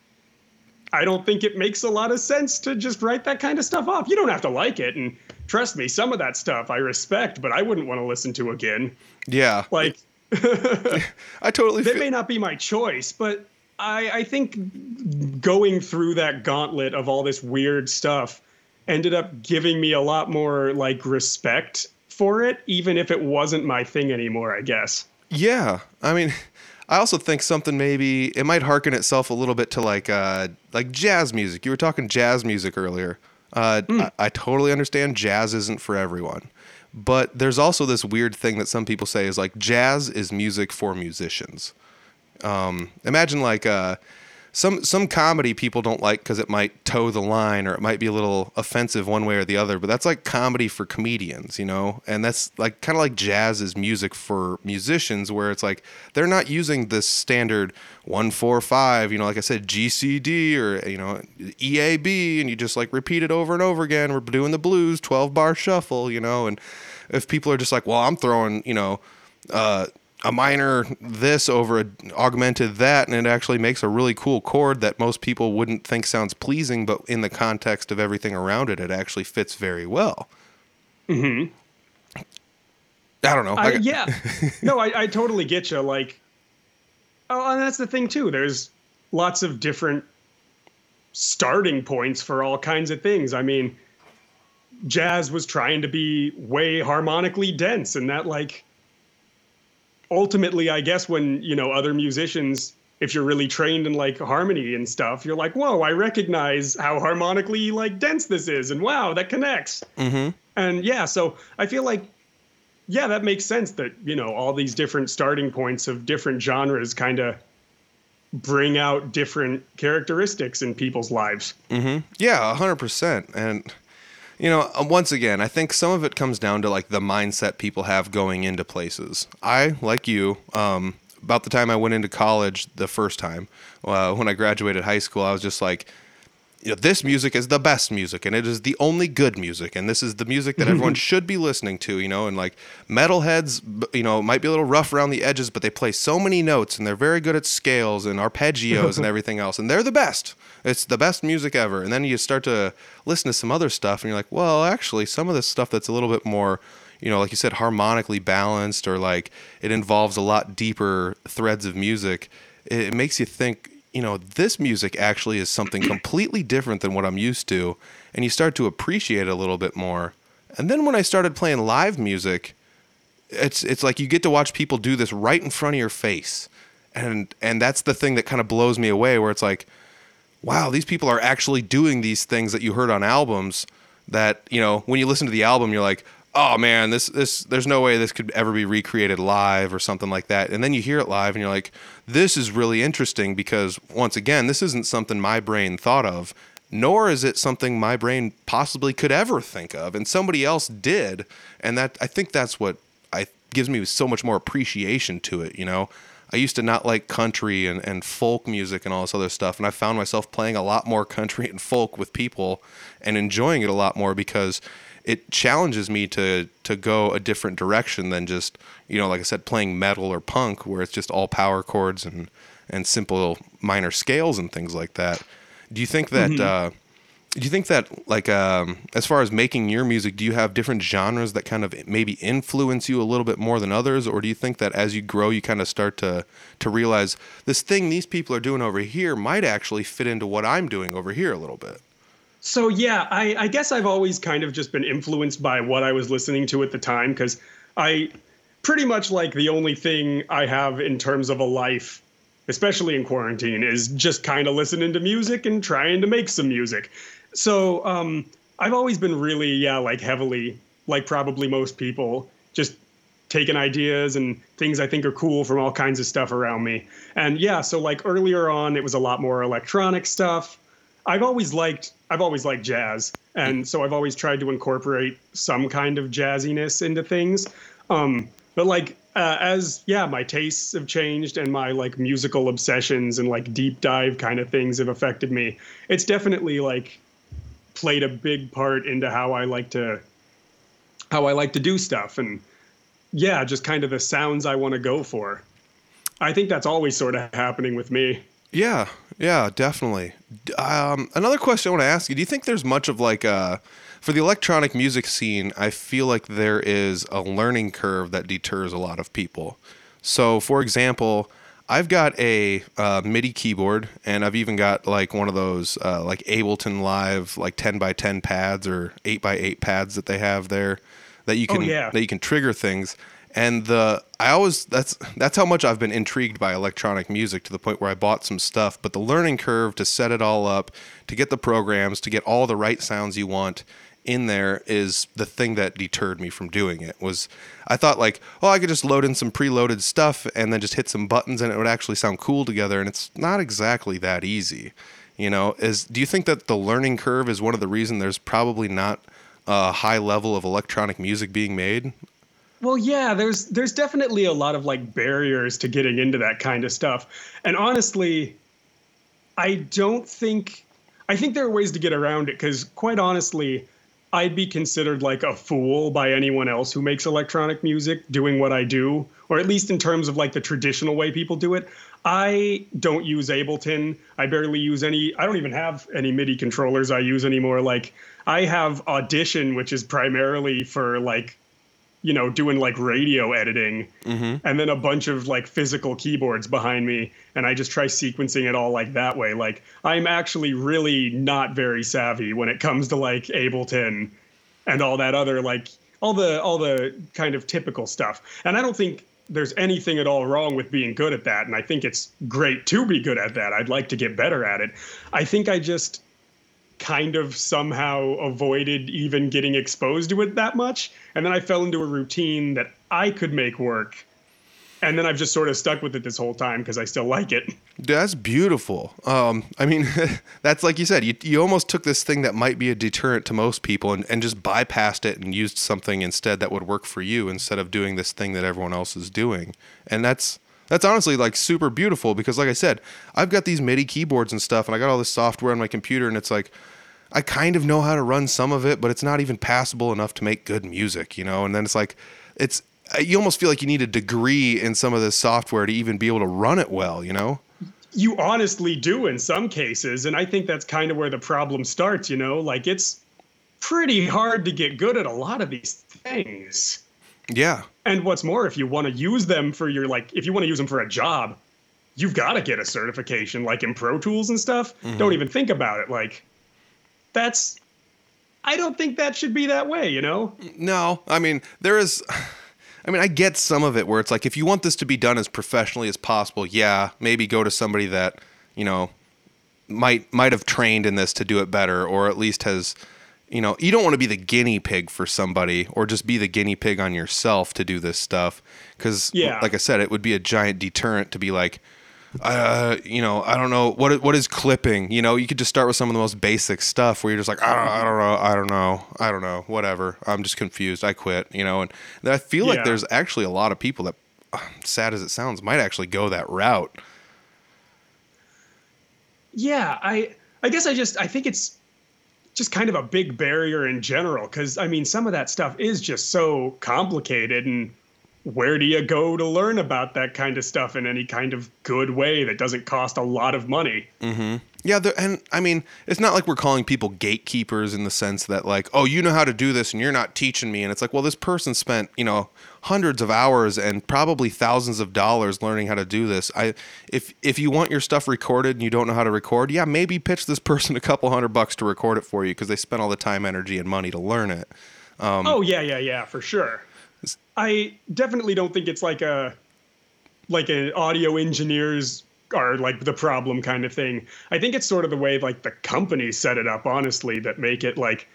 I don't think it makes a lot of sense to just write that kind of stuff off. You don't have to like it. And trust me, some of that stuff I respect, but I wouldn't want to listen to again. Yeah. Like, I totally. That may not be my choice, but I, I think going through that gauntlet of all this weird stuff ended up giving me a lot more like respect for it, even if it wasn't my thing anymore. I guess. Yeah, I mean, I also think something maybe it might harken itself a little bit to like uh, like jazz music. You were talking jazz music earlier. Uh, mm. I, I totally understand jazz isn't for everyone, but there's also this weird thing that some people say is like jazz is music for musicians. Um, imagine like uh, some some comedy people don't like because it might toe the line or it might be a little offensive one way or the other. But that's like comedy for comedians, you know, and that's like kind of like jazz is music for musicians, where it's like they're not using this standard one four five, you know, like I said, GCD or you know EAB, and you just like repeat it over and over again. We're doing the blues twelve bar shuffle, you know, and if people are just like, well, I'm throwing, you know. Uh, a minor this over an augmented that and it actually makes a really cool chord that most people wouldn't think sounds pleasing but in the context of everything around it it actually fits very well. Mm-hmm. I don't know. I, yeah. No I, I totally get you like oh and that's the thing too there's lots of different starting points for all kinds of things. I mean jazz was trying to be way harmonically dense and that like ultimately, I guess when you know other musicians, if you're really trained in like harmony and stuff, you're like, whoa, I recognize how harmonically like dense this is, and wow, that connects. Mm-hmm. And yeah, so I feel like, yeah, that makes sense that you know all these different starting points of different genres kind of bring out different characteristics in people's lives. Mm-hmm. Yeah, hundred percent, and you know, uh, once again, I think some of it comes down to like the mindset people have going into places. I, like you, um, about the time I went into college the first time, uh, when I graduated high school, I was just like, you know, this music is the best music and it is the only good music and this is the music that everyone should be listening to, you know, and like metalheads, you know, might be a little rough around the edges, but they play so many notes and they're very good at scales and arpeggios and everything else and they're the best. It's the best music ever. And then you start to listen to some other stuff and you're like, well, actually some of this stuff that's a little bit more you know, like you said, harmonically balanced, or like it involves a lot deeper threads of music. It, makes you think, you know, this music actually is something completely different than what I'm used to. And you start to appreciate it a little bit more. And then when I started playing live music, it's it's like you get to watch people do this right in front of your face. And and that's the thing that kind of blows me away where it's like, wow, these people are actually doing these things that you heard on albums that, you know, when you listen to the album, you're like, oh man, this this there's no way this could ever be recreated live or something like that. And then you hear it live and you're like, this is really interesting because once again, this isn't something my brain thought of, nor is it something my brain possibly could ever think of, and somebody else did. And that I think that's what I gives me so much more appreciation to it, you know. I used to not like country and, and folk music and all this other stuff. And I found myself playing a lot more country and folk with people and enjoying it a lot more because it challenges me to to go a different direction than just you know like I said playing metal or punk where it's just all power chords and and simple minor scales and things like that. Do you think that mm-hmm. uh, do you think that like um, as far as making your music do you have different genres that kind of maybe influence you a little bit more than others or do you think that as you grow you kind of start to to realize this thing these people are doing over here might actually fit into what i'm doing over here a little bit so yeah, I, I guess I've always kind of just been influenced by what I was listening to at the time because I pretty much like the only thing I have in terms of a life, especially in quarantine, is just kind of listening to music and trying to make some music. So um, I've always been really yeah like heavily like probably most people, just taking ideas and things I think are cool from all kinds of stuff around me. And yeah, so like earlier on, it was a lot more electronic stuff. I've always liked I've always liked jazz, and so I've always tried to incorporate some kind of jazziness into things. Um, but like uh, as yeah, my tastes have changed and my like musical obsessions and like deep dive kind of things have affected me. It's definitely like played a big part into how I like to how I like to do stuff and yeah, just kind of the sounds I want to go for. I think that's always sort of happening with me. Yeah, yeah, definitely. Um, another question I want to ask you: Do you think there's much of like a for the electronic music scene? I feel like there is a learning curve that deters a lot of people. So, for example, I've got a uh, MIDI keyboard, and I've even got like one of those uh, like Ableton Live like ten by ten pads or eight by eight pads that they have there that you can oh, yeah. that you can trigger things and the I always that's that's how much I've been intrigued by electronic music to the point where I bought some stuff but the learning curve to set it all up to get the programs to get all the right sounds you want in there is the thing that deterred me from doing it was I thought like oh I could just load in some preloaded stuff and then just hit some buttons and it would actually sound cool together and it's not exactly that easy you know is do you think that the learning curve is one of the reason there's probably not a high level of electronic music being made? Well, yeah, there's there's definitely a lot of like barriers to getting into that kind of stuff. And honestly, I don't think I think there are ways to get around it cuz quite honestly, I'd be considered like a fool by anyone else who makes electronic music doing what I do, or at least in terms of like the traditional way people do it. I don't use Ableton. I barely use any. I don't even have any MIDI controllers I use anymore. Like I have Audition, which is primarily for like, you know, doing like radio editing, mm-hmm. and then a bunch of like physical keyboards behind me, and I just try sequencing it all like that way. Like I'm actually really not very savvy when it comes to like Ableton and all that other like all the all the kind of typical stuff. And I don't think there's anything at all wrong with being good at that. And I think it's great to be good at that. I'd like to get better at it. I think I just kind of somehow avoided even getting exposed to it that much. And then I fell into a routine that I could make work and then I've just sort of stuck with it this whole time because I still like it. That's beautiful. Um, I mean, that's like you said, you, you almost took this thing that might be a deterrent to most people and, and just bypassed it and used something instead that would work for you instead of doing this thing that everyone else is doing. And that's that's honestly like super beautiful because, like I said, I've got these MIDI keyboards and stuff, and I got all this software on my computer, and it's like I kind of know how to run some of it, but it's not even passable enough to make good music, you know. And then it's like it's uh, you almost feel like you need a degree in some of this software to even be able to run it well, you know? You honestly do in some cases. And I think that's kind of where the problem starts, you know? Like it's pretty hard to get good at a lot of these things. Yeah. And what's more, if you want to use them for your, like, if you want to use them for a job, you've got to get a certification, like in Pro Tools and stuff. Mm-hmm. Don't even think about it. Like, that's, I don't think that should be that way, you know? No. I mean, there is. I mean, I get some of it where it's like if you want this to be done as professionally as possible, yeah, maybe go to somebody that, you know, might might have trained in this to do it better or at least has you know, you don't want to be the guinea pig for somebody or just be the guinea pig on yourself to do this stuff cuz yeah. like I said, it would be a giant deterrent to be like uh, you know, I don't know what what is clipping. You know, you could just start with some of the most basic stuff where you're just like, I don't, I don't know, I don't know, I don't know, whatever. I'm just confused. I quit. You know, and I feel yeah. like there's actually a lot of people that, sad as it sounds, might actually go that route. Yeah, I I guess I just I think it's just kind of a big barrier in general because I mean some of that stuff is just so complicated and where do you go to learn about that kind of stuff in any kind of good way that doesn't cost a lot of money? Mm-hmm. Yeah, and I mean, it's not like we're calling people gatekeepers in the sense that like, oh, you know how to do this and you're not teaching me. And it's like, well, this person spent you know hundreds of hours and probably thousands of dollars learning how to do this. I if if you want your stuff recorded and you don't know how to record, yeah, maybe pitch this person a couple hundred bucks to record it for you because they spent all the time, energy, and money to learn it. Um, oh yeah, yeah, yeah, for sure. I definitely don't think it's like a like an audio engineers are like the problem kind of thing. I think it's sort of the way like the companies set it up, honestly, that make it like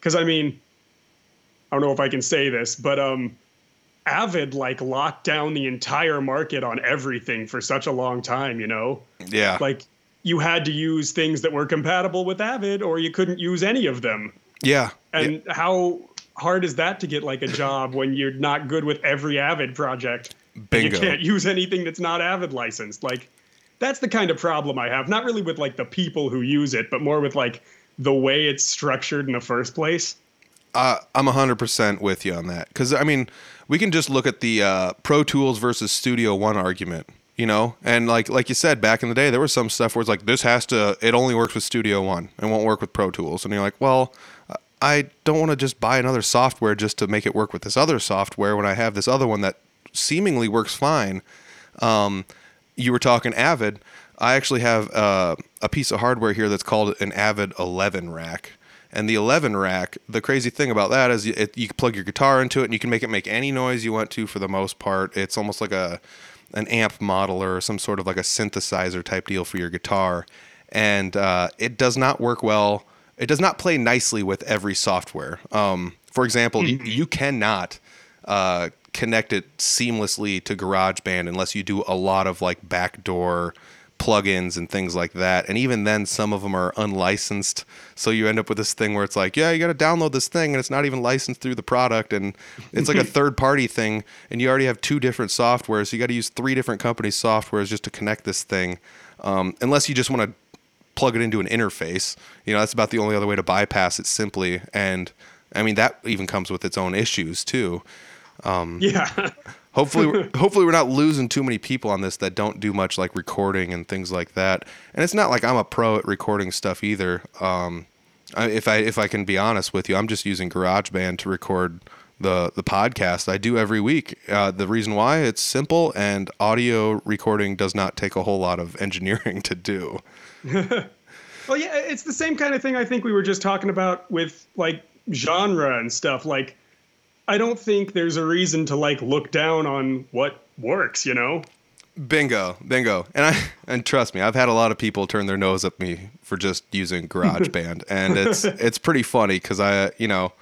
because I mean, I don't know if I can say this, but um, Avid like locked down the entire market on everything for such a long time. You know, Yeah. like you had to use things that were compatible with Avid, or you couldn't use any of them. yeah. And how hard is that to get like a job when you're not good with every Avid project? Bingo. You can't use anything that's not Avid licensed. Like that's the kind of problem I have. Not really with like the people who use it, but more with like the way it's structured in the first place. Uh, I'm 100% with you on that. Because, I mean, we can just look at the uh, Pro Tools versus Studio One argument, you know? And like like you said, back in the day, there was some stuff where it's like, this has to, it only works with Studio One and won't work with Pro Tools. And you're like, well, I don't want to just buy another software just to make it work with this other software when I have this other one that seemingly works fine. Um, you were talking Avid. I actually have uh, a piece of hardware here that's called an Avid 11 rack. And the 11 rack, the crazy thing about that is you, it, you can plug your guitar into it and you can make it make any noise you want to for the most part. It's almost like a an amp modeler or some sort of like a synthesizer type deal for your guitar. And uh, it does not work well. It does not play nicely with every software. Um, for example, you, you cannot uh, connect it seamlessly to GarageBand unless you do a lot of like backdoor plugins and things like that. And even then, some of them are unlicensed. So you end up with this thing where it's like, yeah, you got to download this thing and it's not even licensed through the product. And it's like a third party thing. And you already have two different softwares. So you got to use three different companies' softwares just to connect this thing. Um, unless you just want to plug it into an interface. You know, that's about the only other way to bypass it simply. And I mean, that even comes with its own issues too. Yeah. Hopefully, we're, hopefully we're not losing too many people on this that don't do much like recording and things like that. And it's not like I'm a pro at recording stuff either. Um, I, if I if I can be honest with you, I'm just using GarageBand to record the the podcast I do every week. Uh, the reason why it's simple and audio recording does not take a whole lot of engineering to do. Well, yeah, it's the same kind of thing I think we were just talking about with like genre and stuff. Like, I don't think there's a reason to like look down on what works, you know? Bingo, bingo. And I and trust me, I've had a lot of people turn their nose at me for just using GarageBand, and it's it's pretty funny because I, you know,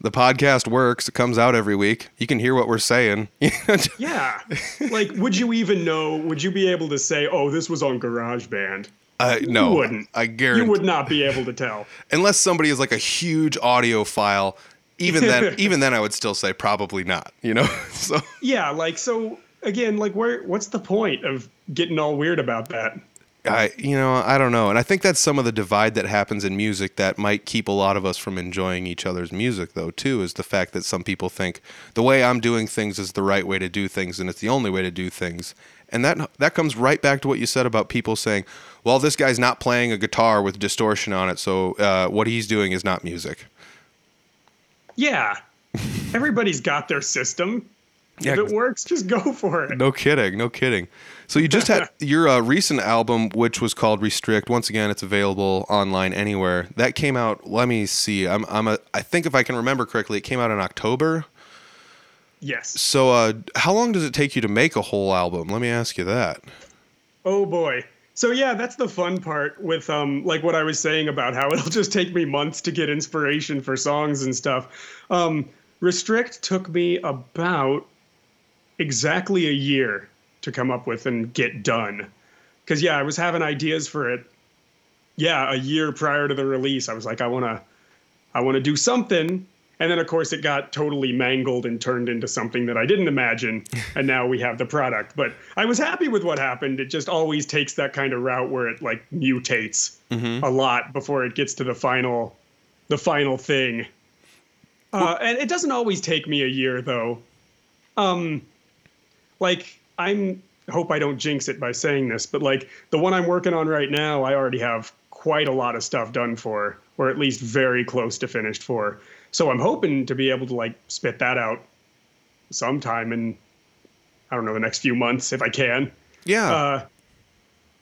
the podcast works. It comes out every week. You can hear what we're saying. Yeah. like, would you even know? Would you be able to say, oh, this was on GarageBand? I no, you wouldn't. I guarantee. You would not be able to tell. unless somebody is like a huge audiophile. Even then, even then, I would still say probably not. You know, so Yeah, like so again, like where what's the point of getting all weird about that? I, you know, I don't know, and I think that's some of the divide that happens in music that might keep a lot of us from enjoying each other's music, though. Too is the fact that some people think the way I'm doing things is the right way to do things, and it's the only way to do things, and that that comes right back to what you said about people saying, "Well, this guy's not playing a guitar with distortion on it, so uh, what he's doing is not music." Yeah. Everybody's got their system. Yeah, if it works, just go for it. No kidding, no kidding. So you just had your uh, recent album, which was called Restrict. Once again, it's available online anywhere. That came out. Let me see. I'm, I'm a. I think if I can remember correctly, it came out in October. Yes. So, uh, how long does it take you to make a whole album? Let me ask you that. Oh boy. So yeah, that's the fun part with um like what I was saying about how it'll just take me months to get inspiration for songs and stuff. Um Restrict took me about exactly a year to come up with and get done. Cuz yeah, I was having ideas for it yeah, a year prior to the release. I was like I want to I want to do something and then of course it got totally mangled and turned into something that I didn't imagine and now we have the product. But I was happy with what happened. It just always takes that kind of route where it like mutates a lot before it gets to the final the final thing. Uh, and it doesn't always take me a year though. Um like I'm hope I don't jinx it by saying this, but like the one I'm working on right now, I already have quite a lot of stuff done for, or at least very close to finished for. So I'm hoping to be able to like spit that out sometime in I don't know the next few months if I can. Yeah. Uh,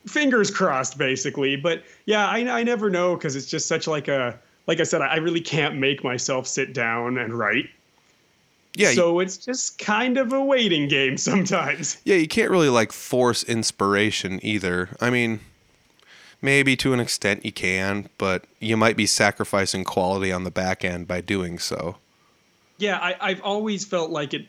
fingers crossed, basically. But yeah, I, I never know because it's just such like a like I said, I really can't make myself sit down and write. yeah. you- so it's just kind of a waiting game sometimes. yeah. You can't really like force inspiration either. I mean, maybe to an extent you can, but you might be sacrificing quality on the back end by doing so. yeah, I, I've always felt like it.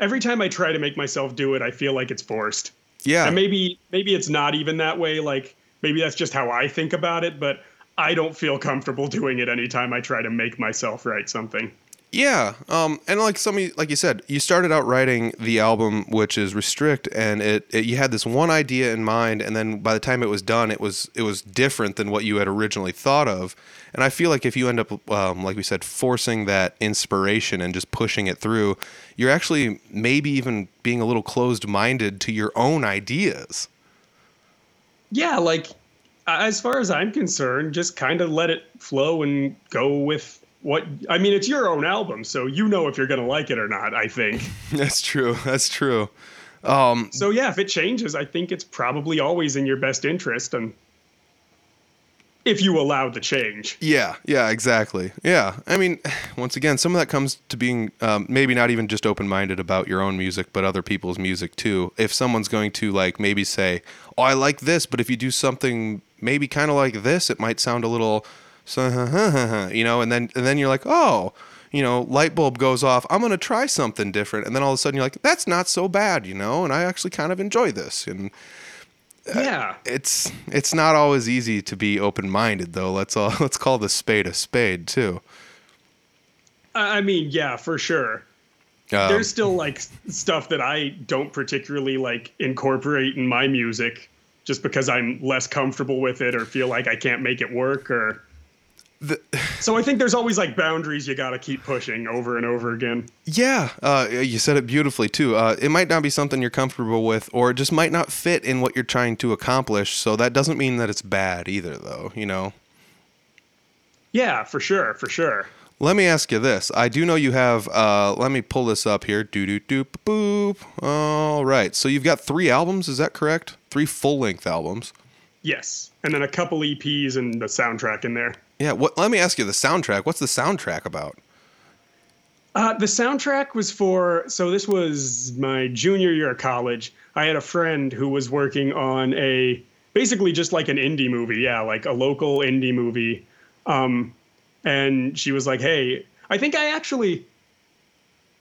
Every time I try to make myself do it, I feel like it's forced. Yeah. And maybe maybe it's not even that way. Like maybe that's just how I think about it. But I don't feel comfortable doing it anytime I try to make myself write something. Yeah, um, and like some, like you said, you started out writing the album, which is Restrict, and it, it, you had this one idea in mind, and then by the time it was done, it was it was different than what you had originally thought of. And I feel like if you end up, um, like we said, forcing that inspiration and just pushing it through, you're actually maybe even being a little closed minded to your own ideas. Yeah, like as far as I'm concerned, just kind of let it flow and go with what I mean, it's your own album, so you know if you're going to like it or not, I think. That's true. That's true. Um, so yeah, if it changes, I think it's probably always in your best interest and if you allow the change. Yeah, yeah, exactly. Yeah. I mean, once again, some of that comes to being um, maybe not even just open minded about your own music, but other people's music too. If someone's going to like maybe say, Oh, I like this, but if you do something maybe kind of like this, it might sound a little so, huh, huh, huh, you know, and then and then you're like, oh, you know, light bulb goes off. I'm gonna try something different, and then all of a sudden you're like, that's not so bad, you know, and I actually kind of enjoy this. And uh, yeah, it's it's not always easy to be open minded though. Let's all let's call the spade a spade too. I mean, yeah, for sure. Um, There's still like stuff that I don't particularly like incorporate in my music just because I'm less comfortable with it or feel like I can't make it work or the, so I think there's always like boundaries you got to keep pushing over and over again. Yeah, uh, you said it beautifully too. Uh, it might not be something you're comfortable with, or it just might not fit in what you're trying to accomplish. So that doesn't mean that it's bad either, though. You know. Yeah, for sure, for sure. Let me ask you this. I do know you have. Uh, let me pull this up here. Do do do boop. All right. So you've got three albums. Is that correct? Three full length albums. Yes, and then a couple EPs and the soundtrack in there. Yeah. What? Let me ask you the soundtrack. What's the soundtrack about? Uh, the soundtrack was for. So this was my junior year of college. I had a friend who was working on a basically just like an indie movie. Yeah, like a local indie movie. Um, and she was like, "Hey, I think I actually."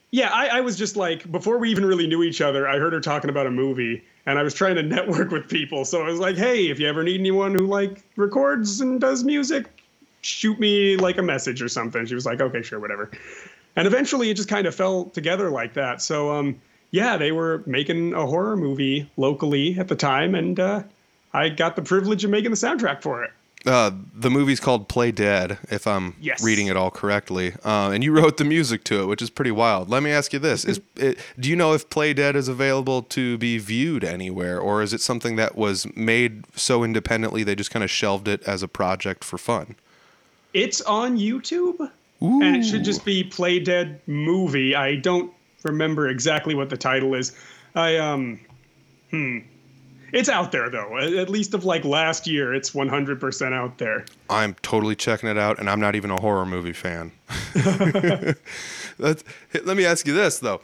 Yeah, I, I was just like before we even really knew each other. I heard her talking about a movie, and I was trying to network with people. So I was like, "Hey, if you ever need anyone who like records and does music, shoot me like a message or something. She was like, okay, sure, whatever. And eventually it just kind of fell together like that. So, um, yeah, they were making a horror movie locally at the time, and uh, I got the privilege of making the soundtrack for it. Uh, the movie's called Play Dead, if I'm yes. reading it all correctly. Uh, and you wrote the music to it, which is pretty wild. Let me ask you this: Is it, do you know if Play Dead is available to be viewed anywhere, or is it something that was made so independently they just kind of shelved it as a project for fun? It's on YouTube, Ooh. and it should just be Play Dead movie. I don't remember exactly what the title is. I um, hmm. It's out there though. At least of like last year, it's 100% out there. I'm totally checking it out, and I'm not even a horror movie fan. let me ask you this though: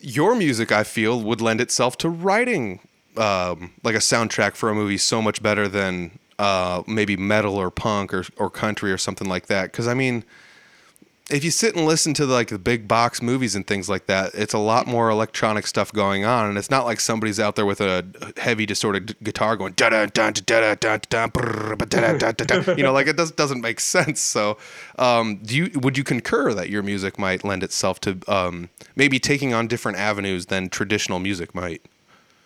Your music, I feel, would lend itself to writing um, like a soundtrack for a movie so much better than uh, maybe metal or punk or, or country or something like that. Because I mean, if you sit and listen to the, like the big box movies and things like that, it's a lot more electronic stuff going on, and it's not like somebody's out there with a heavy distorted guitar going da da da da da da da da da. You know, like it does doesn't make sense. So, um, do you would you concur that your music might lend itself to um, maybe taking on different avenues than traditional music might?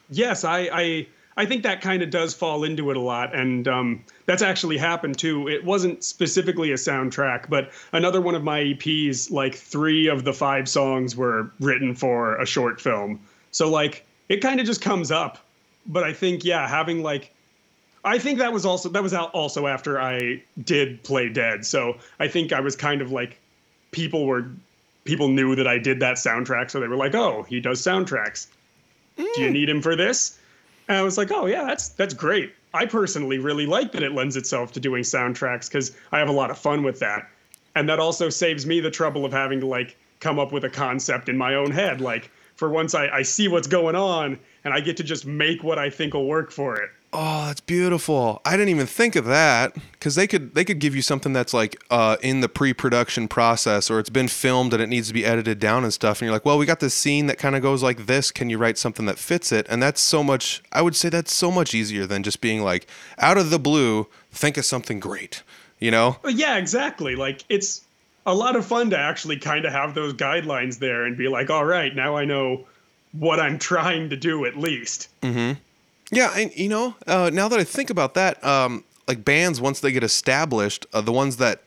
Yes, I. I I think that kind of does fall into it a lot, and um, that's actually happened too. It wasn't specifically a soundtrack, but another one of my EPs, like three of the five songs were written for a short film. So like it kind of just comes up. But I think yeah, having like I think that was also that was out also after I did play dead. So I think I was kind of like people were people knew that I did that soundtrack, so they were like, "Oh, he does soundtracks. Mm. Do you mm. need him for this?" And I was like, oh yeah, that's that's great. I personally really like that it lends itself to doing soundtracks because I have a lot of fun with that. And that also saves me the trouble of having to like come up with a concept in my own head. Like for once I, I see what's going on and I get to just make what I think will work for it. Oh, that's beautiful. I didn't even think of that because they could they could give you something that's like uh, in the pre-production process or it's been filmed and it needs to be edited down and stuff. And you're like, well, we got this scene that kind of goes like this. Can you write something that fits it? And that's so much. I would say that's so much easier than just being like out of the blue. Think of something great. You know? Yeah, exactly. Like it's a lot of fun to actually kind of have those guidelines there and be like, all right, now I know what I'm trying to do at least. Yeah, and you know, uh, now that I think about that, um, like bands once they get established, uh, the ones that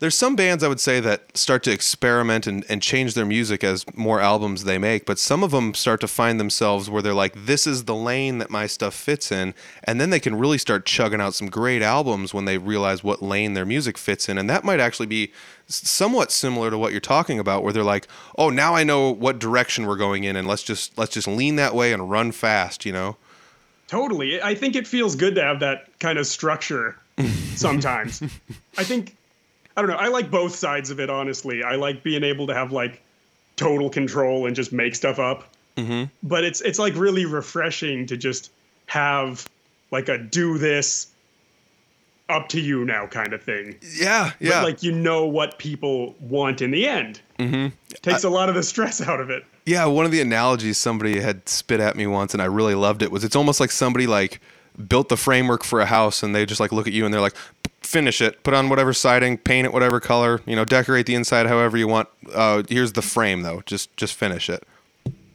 there's some bands I would say that start to experiment and, and change their music as more albums they make, but some of them start to find themselves where they're like, this is the lane that my stuff fits in, and then they can really start chugging out some great albums when they realize what lane their music fits in, and that might actually be somewhat similar to what you're talking about, where they're like, oh, now I know what direction we're going in, and let's just let's just lean that way and run fast, you know. Totally. I think it feels good to have that kind of structure sometimes. I think, I don't know, I like both sides of it, honestly. I like being able to have like total control and just make stuff up. Mm-hmm. But it's it's like really refreshing to just have like a do this up to you now kind of thing. Yeah, But yeah. like you know what people want in the end. Mm-hmm. Takes a lot of the stress out of it. Yeah, one of the analogies somebody had spit at me once, and I really loved it. Was it's almost like somebody like built the framework for a house, and they just like look at you and they're like, finish it, put on whatever siding, paint it whatever color, you know, decorate the inside however you want. Uh, here's the frame though, just just finish it.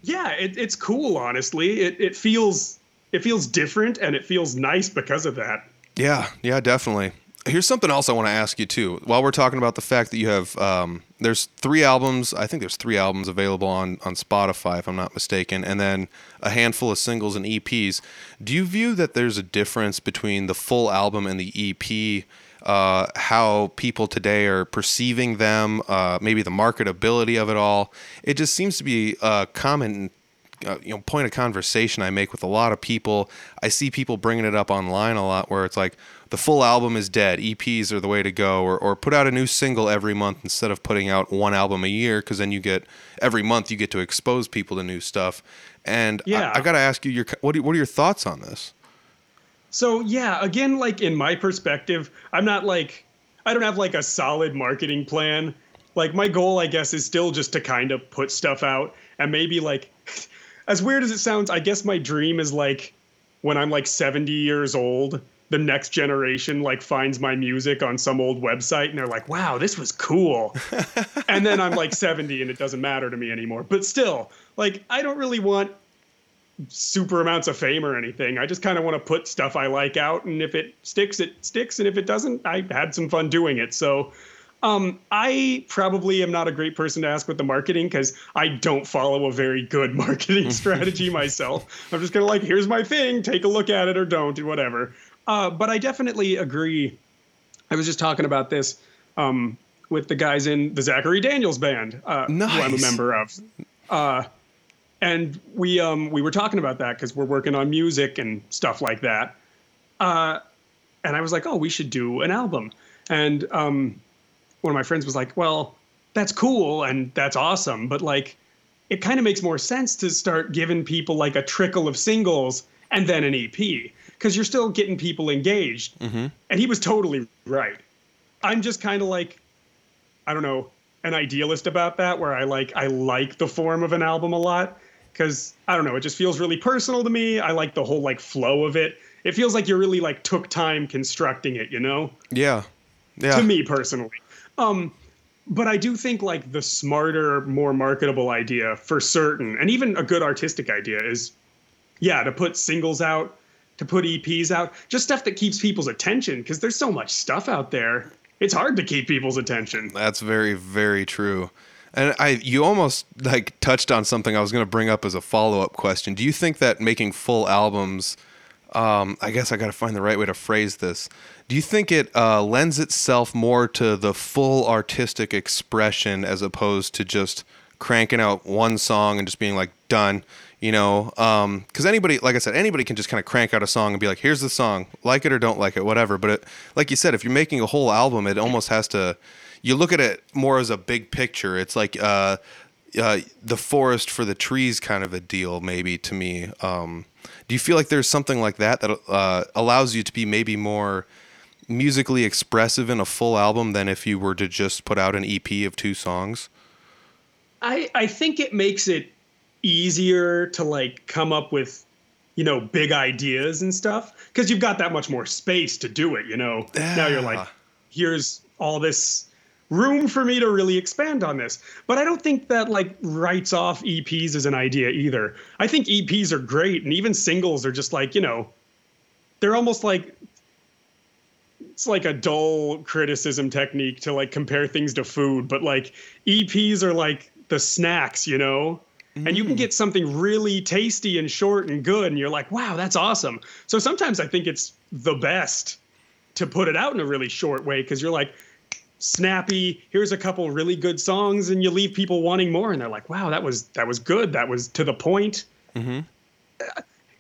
Yeah, it, it's cool. Honestly, it it feels it feels different and it feels nice because of that. Yeah, yeah, definitely. Here's something else I want to ask you too. While we're talking about the fact that you have, um, there's three albums. I think there's three albums available on on Spotify, if I'm not mistaken, and then a handful of singles and EPs. Do you view that there's a difference between the full album and the EP? Uh, how people today are perceiving them, uh, maybe the marketability of it all. It just seems to be a common uh, you know point of conversation I make with a lot of people. I see people bringing it up online a lot, where it's like the full album is dead, EPs are the way to go, or or put out a new single every month instead of putting out one album a year, because then you get every month you get to expose people to new stuff. And Yeah. I, I got to ask you, your what what are your thoughts on this? So yeah, again, like in my perspective, I'm not like I don't have like a solid marketing plan. Like my goal, I guess, is still just to kind of put stuff out and maybe like as weird as it sounds, I guess my dream is like when I'm like 70 years old, the next generation like finds my music on some old website and they're like, "Wow, this was cool." and then I'm like 70 and it doesn't matter to me anymore. But still, like I don't really want super amounts of fame or anything. I just kind of want to put stuff I like out, and if it sticks, it sticks, and if it doesn't, I had some fun doing it. So, um, I probably am not a great person to ask with the marketing because I don't follow a very good marketing strategy myself. I'm just kind of like, here's my thing, take a look at it or don't, or whatever. Uh, but I definitely agree. I was just talking about this um, with the guys in the Zachary Daniels band, uh, who I'm a member of. Uh, and we um we were talking about that because we're working on music and stuff like that. Uh, and I was like, oh, we should do an album. And um, one of my friends was like, well, that's cool and that's awesome, but like, it kind of makes more sense to start giving people like a trickle of singles and then an EP because you're still getting people engaged. And he was totally right. I'm just kind of like, I don't know, an idealist about that where I like I like the form of an album a lot cuz I don't know, it just feels really personal to me. I like the whole like flow of it. It feels like you really like took time constructing it, you know? Yeah, yeah. To me personally. Um but I do think like the smarter, more marketable idea for certain and even a good artistic idea is yeah, to put singles out, to put EPs out, just stuff that keeps people's attention because there's so much stuff out there. It's hard to keep people's attention. That's very, very true. And I, you almost like touched on something I was going to bring up as a follow up question. Do you think that making full albums, um, I guess I got to find the right way to phrase this. Do you think it uh, lends itself more to the full artistic expression as opposed to just cranking out one song and just being like done? You know, because anybody, like I said, anybody can just kind of crank out a song and be like, "Here's the song, like it or don't like it, whatever." But it, like you said, if you're making a whole album, it almost has to you look at it more as a big picture. It's like uh, uh, the forest for the trees kind of a deal, maybe to me. Um, do you feel like there's something like that that uh, allows you to be maybe more musically expressive in a full album than if you were to just put out an EP of two songs? I I think it makes it easier to like come up with you know big ideas and stuff because you've got that much more space to do it. You know, now you're like, here's all this room for me to really expand on this. But I don't think that like writes off EPs as an idea either. I think EPs are great, and even singles are just like you know, they're almost like it's like a dull criticism technique to like compare things to food, but like EPs are like the snacks, you know? And you can mm. get something really tasty and short and good, and you're like, wow, that's awesome. So sometimes I think it's the best to put it out in a really short way because you're like, snappy, here's a couple really good songs, and you leave people wanting more, and they're like, wow, that was that was good. That was to the point mm-hmm.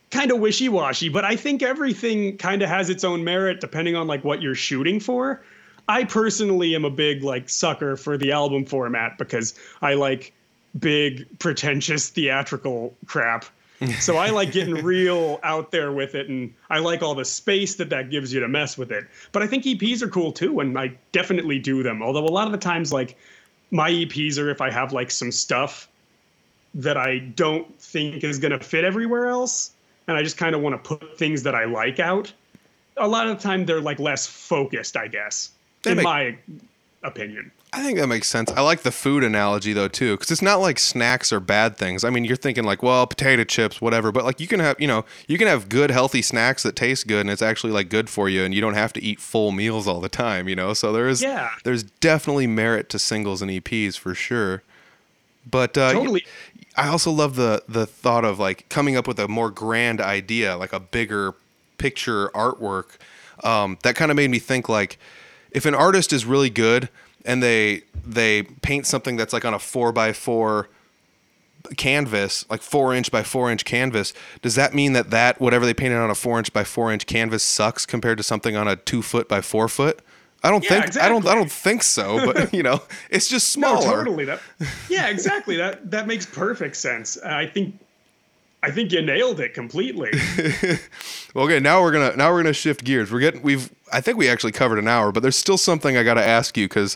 kind of wishy-washy but i think everything kind of has its own merit depending on like what you're shooting for i personally am a big like sucker for the album format because i like big pretentious theatrical crap so i like getting real out there with it and i like all the space that that gives you to mess with it but i think eps are cool too and i definitely do them although a lot of the times like my eps are if i have like some stuff that I don't think is going to fit everywhere else. And I just kind of want to put things that I like out. A lot of the time, they're like less focused, I guess, That in make- my opinion. I think that makes sense. I like the food analogy though too, because it's not like snacks are bad things. I mean, you're thinking like, well, potato chips, whatever, but like you can have, you know, you can have good, healthy snacks that taste good, and it's actually like good for you, and you don't have to eat full meals all the time, you know. So there is, Yeah. there's definitely merit to singles and EPs for sure. But uh, Totally. I also love the the thought of like coming up with a more grand idea, like a bigger picture artwork. Um, that kind of made me think like if an artist is really good and they they paint something that's like on a four by four canvas, like four inch by four inch canvas, does that mean that that whatever they painted on a four inch by four inch canvas sucks compared to something on a two foot by four foot? I don't Yeah, think I don't I don't think so, but you know, it's just smaller. No, totally. That, yeah, exactly. that that makes perfect sense. I think, I think you nailed it completely. Well, okay, now we're gonna now we're gonna shift gears. We're getting we've I think we actually covered an hour, but there's still something I got to ask you because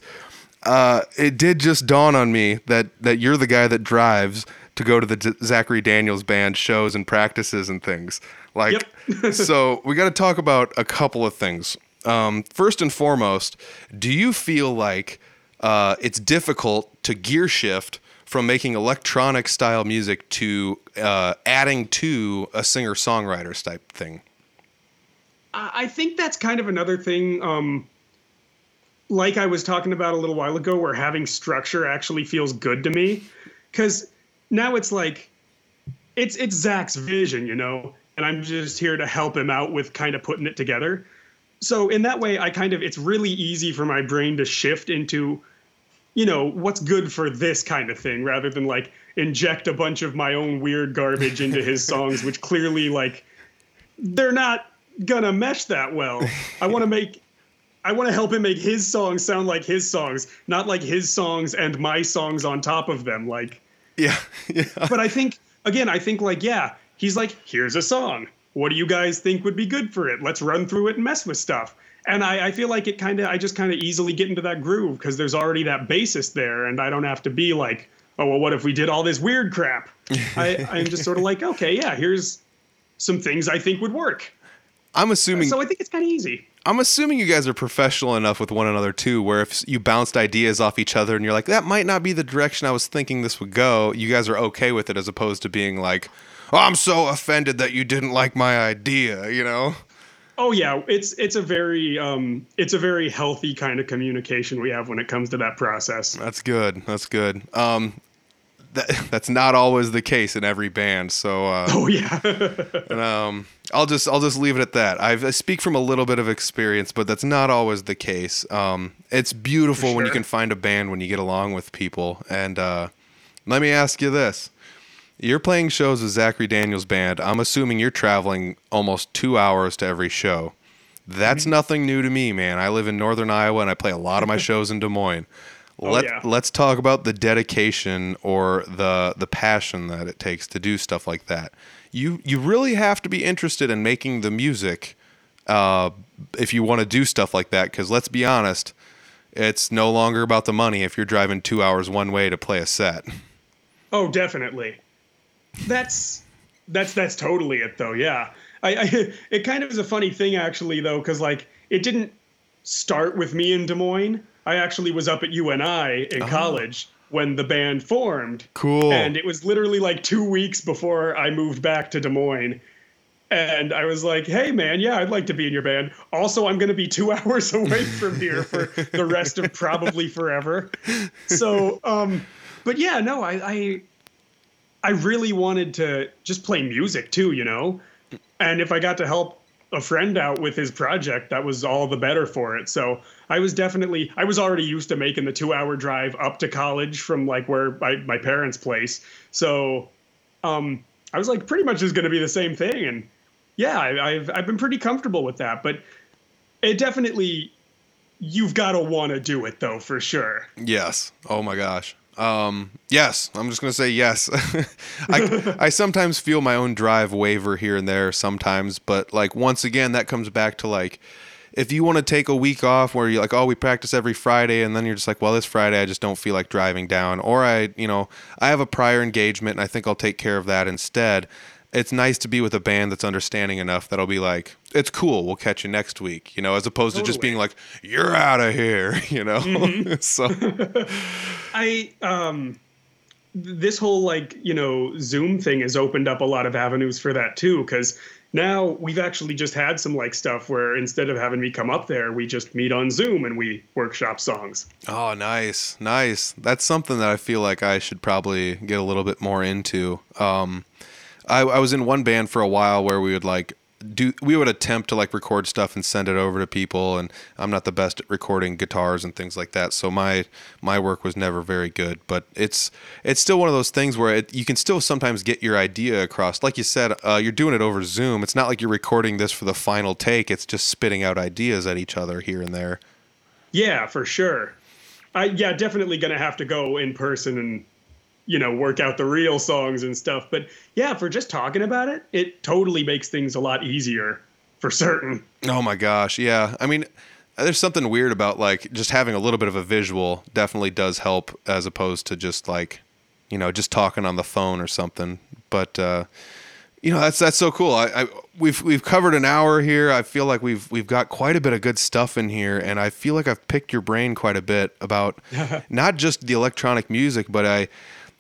uh, it did just dawn on me that that you're the guy that drives to go to the D- Zachary Daniels band shows and practices and things. Like, so we got to talk about a couple of things. Um, first and foremost, do you feel like uh, it's difficult to gear shift from making electronic style music to uh, adding to a singer songwriter type thing? I I think that's kind of another thing. Um, like I was talking about a little while ago, where having structure actually feels good to me, because now it's like it's it's Zach's vision, you know, and I'm just here to help him out with kind of putting it together. So in that way, I kind of it's really easy for my brain to shift into, you know, what's good for this kind of thing, rather than like inject a bunch of my own weird garbage into his songs, which clearly like they're not gonna mesh that well. I want to make I want to help him make his songs sound like his songs, not like his songs and my songs on top of them. Like, Yeah, yeah. but I think again, I think like yeah, he's like, here's a song. What do you guys think would be good for it? Let's run through it and mess with stuff. And I, I feel like it kind of I just kind of easily get into that groove because there's already that basis there, and I don't have to be like, oh well, what if we did all this weird crap? I, I'm just sort of like, okay, yeah, here's some things I think would work. I'm assuming So I think it's kind of easy. I'm assuming you guys are professional enough with one another too, where if you bounced ideas off each other and you're like, that might not be the direction I was thinking this would go, you guys are okay with it as opposed to being like, oh, I'm so offended that you didn't like my idea, you know? Oh yeah, it's it's a very um it's a very healthy kind of communication we have when it comes to that process. That's good. That's good. Um, that, that's not always the case in every band. So, uh, Oh yeah. And, um, I'll just I'll just leave it at that. I've, I speak from a little bit of experience, but that's not always the case. Um, it's beautiful when you can find a band when you get along with people. And uh, let me ask you this: You're playing shows with Zachary Daniels Band. I'm assuming you're traveling almost two hours to every show. That's Mm-hmm. nothing new to me, man. I live in northern Iowa and I play a lot of my shows in Des Moines. Let yeah. let's talk about the dedication or the the passion that it takes to do stuff like that. You you really have to be interested in making the music uh, if you want to do stuff like that. Because let's be honest, it's no longer about the money if you're driving two hours one way to play a set. Oh, definitely. That's that's that's totally it though. Yeah. I, I it kind of is a funny thing actually though cuz like it didn't start with me in Des Moines. I actually was up at UNI in college when the band formed. Cool. And it was literally like 2 weeks before I moved back to Des Moines. And I was like, "Hey man, yeah, I'd like to be in your band. Also, I'm going to be 2 hours away from here for the rest of probably forever." So, um but yeah, no, I, I I really wanted to just play music too, you know? And if I got to help a friend out with his project, that was all the better for it. So I was definitely, I was already used to making the two hour drive up to college from like where my, my parents' place. So um, I was like, pretty much is going to be the same thing. And yeah, I, I've, I've been pretty comfortable with that. But it definitely, you've got to want to do it though, for sure. Yes. Oh my gosh. Um, yes, I'm just gonna say yes. I I sometimes feel my own drive waver here and there sometimes, but like once again, that comes back to like if you want to take a week off where you're like, oh, we practice every Friday, and then you're just like, well, this Friday I just don't feel like driving down, or I, you know, I have a prior engagement and I think I'll take care of that instead. It's nice to be with a band that's understanding enough that'll be like, it's cool, we'll catch you next week, you know, as opposed to just being like, you're out of here, you know. so I um this whole like, you know, Zoom thing has opened up a lot of avenues for that too cuz now we've actually just had some like stuff where instead of having me come up there, we just meet on Zoom and we workshop songs. Oh, nice, nice. That's something that I feel like I should probably get a little bit more into. Um, I, I was in one band for a while where we would like do we would attempt to like record stuff and send it over to people and I'm not the best at recording guitars and things like that so my my work was never very good but it's it's still one of those things where it, you can still sometimes get your idea across. Like you said uh, you're doing it over Zoom. It's not like you're recording this for the final take. It's just spitting out ideas at each other here and there. Yeah, for sure. I yeah, definitely to have to go in person and you know, work out the real songs and stuff. But yeah, for just talking about it, it totally makes things a lot easier for certain. Oh my gosh, yeah. I mean, there's something weird about like just having a little bit of a visual definitely does help as opposed to just like, you know, just talking on the phone or something. But uh you know, that's that's so cool. I, I we've we've covered an hour here. I feel like we've we've got quite a bit of good stuff in here and I feel like I've picked your brain quite a bit about not just the electronic music, but I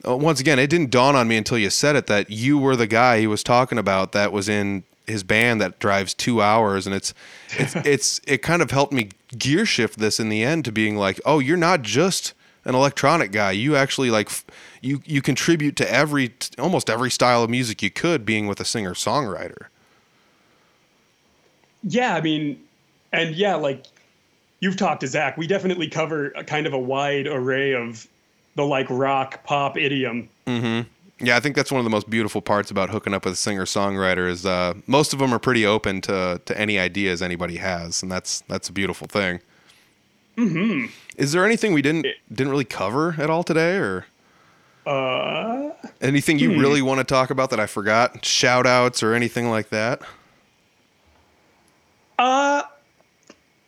Uh, once again, it didn't dawn on me until you said it that you were the guy he was talking about that was in his band that drives two hours, and it's it's it's it kind of helped me gear shift this in the end to being like, oh, you're not just an electronic guy. You actually like you you contribute to every almost every style of music you could, being with a singer songwriter. Yeah, I mean, and yeah, like you've talked to Zach, we definitely cover a kind of a wide array of the like rock pop idiom. Mm-hmm. Yeah, I think that's one of the most beautiful parts about hooking up with a singer songwriter is uh, most of them are pretty open to to any ideas anybody has, and that's that's a beautiful thing. Mm-hmm. Is there anything we didn't didn't really cover at all today, or Uh, anything you really want to talk about that I forgot? Shout outs or anything like that? uh,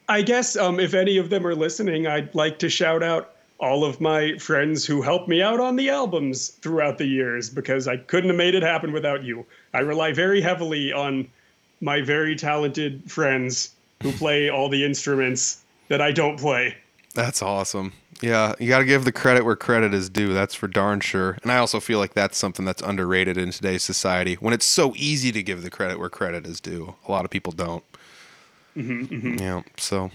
I guess um, if any of them are listening, I'd like to shout out all of my friends who helped me out on the albums throughout the years because I couldn't have made it happen without you. I rely very heavily on my very talented friends who play all the instruments that I don't play. That's awesome. Yeah, you got to give the credit where credit is due. That's for darn sure. And I also feel like that's something that's underrated in today's society when it's so easy to give the credit where credit is due. A lot of people don't. Yeah. So.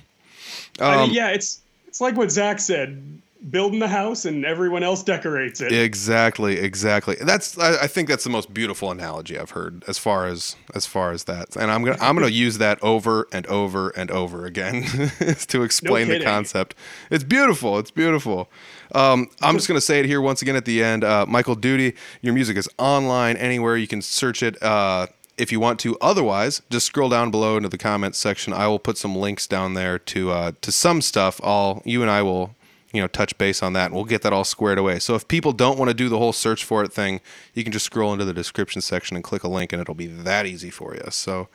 I Um, mean, yeah, it's it's like what Zach said: building the house and everyone else decorates it. Exactly, exactly. That's I, I think that's the most beautiful analogy I've heard as far as as far as that. And I'm gonna I'm gonna use that over and over and over again to explain the concept. It's beautiful. It's beautiful. Um, I'm just gonna say it here once again at the end. Uh, Michael Duty, your music is online anywhere you can search it. Uh, if you want to, otherwise, just scroll down below into the comments section. I will put some links down there to uh, to some stuff. All you and I will you know touch base on that, and we'll get that all squared away. So if people don't want to do the whole search for it thing, you can just scroll into the description section and click a link, and it'll be that easy for you. So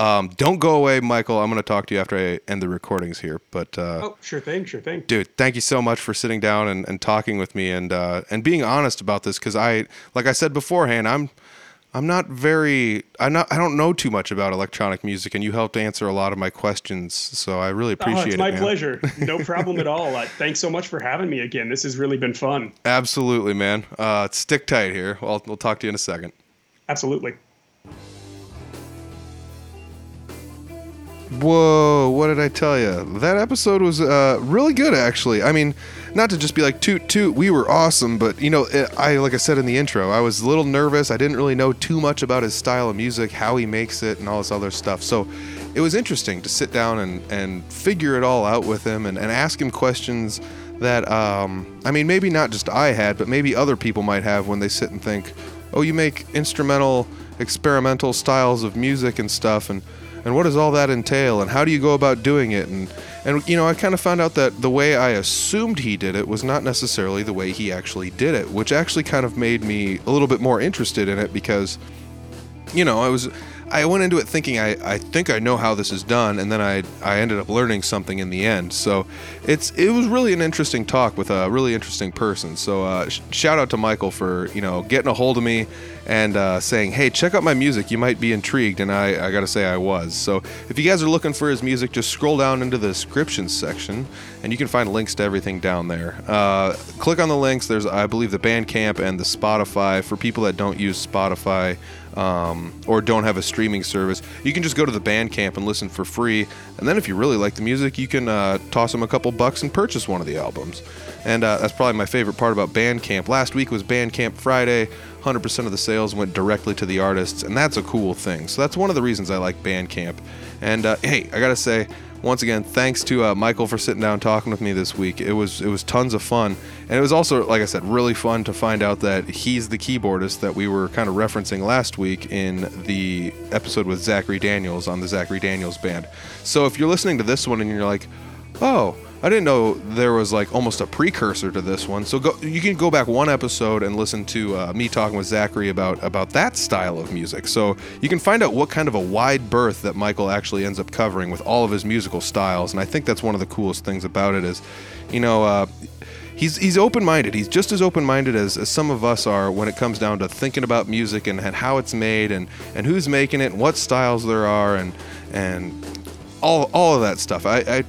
um, don't go away, Michael. I'm going to talk to you after I end the recordings here. But uh, Oh, sure thing, sure thing. dude thank you so much for sitting down and, and talking with me and uh, and being honest about this because i like i said beforehand i'm i'm not very i'm not i don't know too much about electronic music and you helped answer a lot of my questions so i really appreciate oh, it's it my man. pleasure. No problem at all. Uh, thanks so much for having me again. This has really been fun. absolutely man uh, stick tight here well, we'll talk to you in a second Absolutely. Whoa, what did I tell you? That episode was uh, really good, actually. I mean, not to just be like toot toot, we were awesome, but you know, I like I said in the intro, I was a little nervous. I didn't really know too much about his style of music, how he makes it, and all this other stuff. So it was interesting to sit down and, and figure it all out with him and, and ask him questions that, um, I mean, maybe not just I had, but maybe other people might have when they sit and think, oh, you make instrumental, experimental styles of music and stuff, and and what does all that entail and how do you go about doing it and and you know I kind of found out that the way I assumed he did it was not necessarily the way he actually did it which actually kind of made me a little bit more interested in it because you know I was I went into it thinking I, I think I know how this is done and then I I ended up learning something in the end. So it's it was really an interesting talk with a really interesting person. So uh, sh- shout out to Michael for you know getting a hold of me and uh, saying hey check out my music. You might be intrigued. And I, I gotta say I was. So if you guys are looking for his music just scroll down into the description section and you can find links to everything down there. Uh, click on the links. There's I believe the Bandcamp and the Spotify. For people that don't use Spotify um, or don't have a streaming service, you can just go to the Bandcamp and listen for free. And then if you really like the music, you can uh, toss them a couple bucks and purchase one of the albums. And uh, that's probably my favorite part about Bandcamp. Last week was Bandcamp Friday. 100% of the sales went directly to the artists, and that's a cool thing. So that's one of the reasons I like Bandcamp. And uh, hey, I gotta say, once again, thanks to uh, Michael for sitting down talking with me this week. It was it was tons of fun, and it was also, like I said, really fun to find out that he's the keyboardist that we were kind of referencing last week in the episode with Zachary Daniels on the Zachary Daniels band. So if you're listening to this one and you're like, oh. I didn't know there was like almost a precursor to this one. So go, you can go back one episode and listen to uh, me talking with Zachary about about that style of music. So you can find out what kind of a wide berth that Michael actually ends up covering with all of his musical styles. And I think that's one of the coolest things about it is, you know, uh, he's he's open-minded. He's just as open-minded as, as some of us are when it comes down to thinking about music and, and how it's made and and who's making it and what styles there are and and all all of that stuff. I, I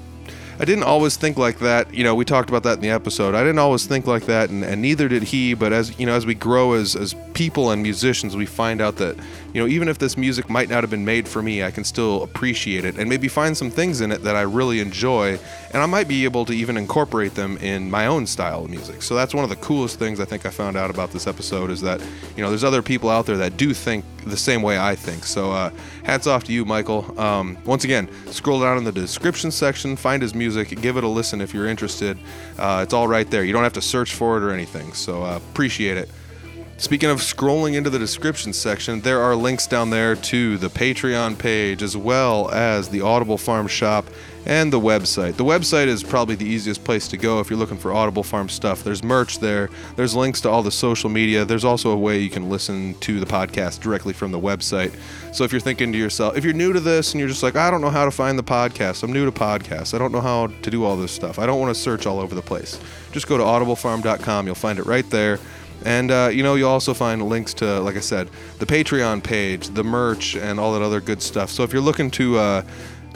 I didn't always think like that. You know, we talked about that in the episode. I didn't always think like that, and, and neither did he. But as you know, as we grow as as people and musicians, we find out that you know, even if this music might not have been made for me, I can still appreciate it and maybe find some things in it that I really enjoy, and I might be able to even incorporate them in my own style of music. So that's one of the coolest things I think I found out about this episode is that you know, there's other people out there that do think the same way I think. So uh, hats off to you, Michael. Um, once again, scroll down in the description section, find his music, give it a listen if you're interested. Uh, it's all right there. You don't have to search for it or anything. So uh, appreciate it. Speaking of scrolling into the description section, there are links down there to the Patreon page as well as the Audible Farm shop and the website. The website is probably the easiest place to go if you're looking for Audible Farm stuff. There's merch there, there's links to all the social media. There's also a way you can listen to the podcast directly from the website. So if you're thinking to yourself, if you're new to this and you're just like, I don't know how to find the podcast, I'm new to podcasts, I don't know how to do all this stuff, I don't want to search all over the place, just go to audiblefarm.com. You'll find it right there. And uh, you know, you'll also find links to, like I said, the Patreon page, the merch, and all that other good stuff. So if you're looking to, uh,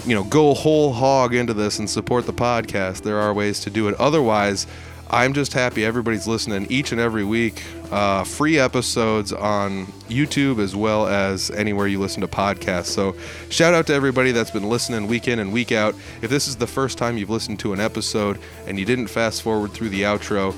you know, go whole hog into this and support the podcast, there are ways to do it. Otherwise, I'm just happy everybody's listening each and every week. Uh, free episodes on YouTube as well as anywhere you listen to podcasts. So, shout out to everybody that's been listening week in and week out. If this is the first time you've listened to an episode and you didn't fast forward through the outro,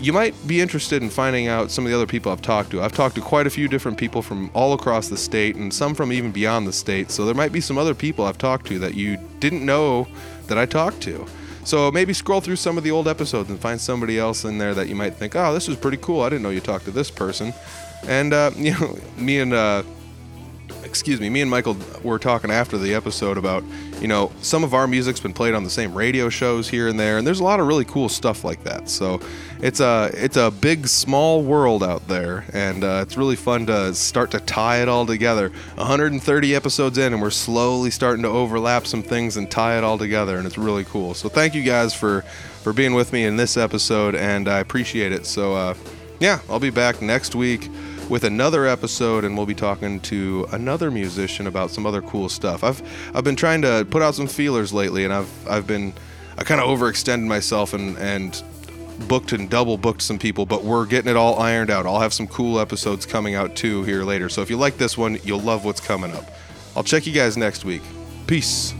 you might be interested in finding out some of the other people I've talked to. I've talked to quite a few different people from all across the state and some from even beyond the state. So there might be some other people I've talked to that you didn't know that I talked to. So maybe scroll through some of the old episodes and find somebody else in there that you might think, oh, this was pretty cool. I didn't know you talked to this person. And, uh, you know, me and, uh, excuse me, me and Michael were talking after the episode about, you know, some of our music's been played on the same radio shows here and there, and there's a lot of really cool stuff like that. So it's a it's a big small world out there, and uh, it's really fun to start to tie it all together. 130 episodes in, and we're slowly starting to overlap some things and tie it all together, and it's really cool. So thank you guys for for being with me in this episode, and I appreciate it. So uh, yeah, I'll be back next week with another episode and we'll be talking to another musician about some other cool stuff. I've I've been trying to put out some feelers lately and I've I've been I kind of overextended myself and and booked and double booked some people, but we're getting it all ironed out. I'll have some cool episodes coming out too here later. So if you like this one, you'll love what's coming up. I'll check you guys next week. Peace.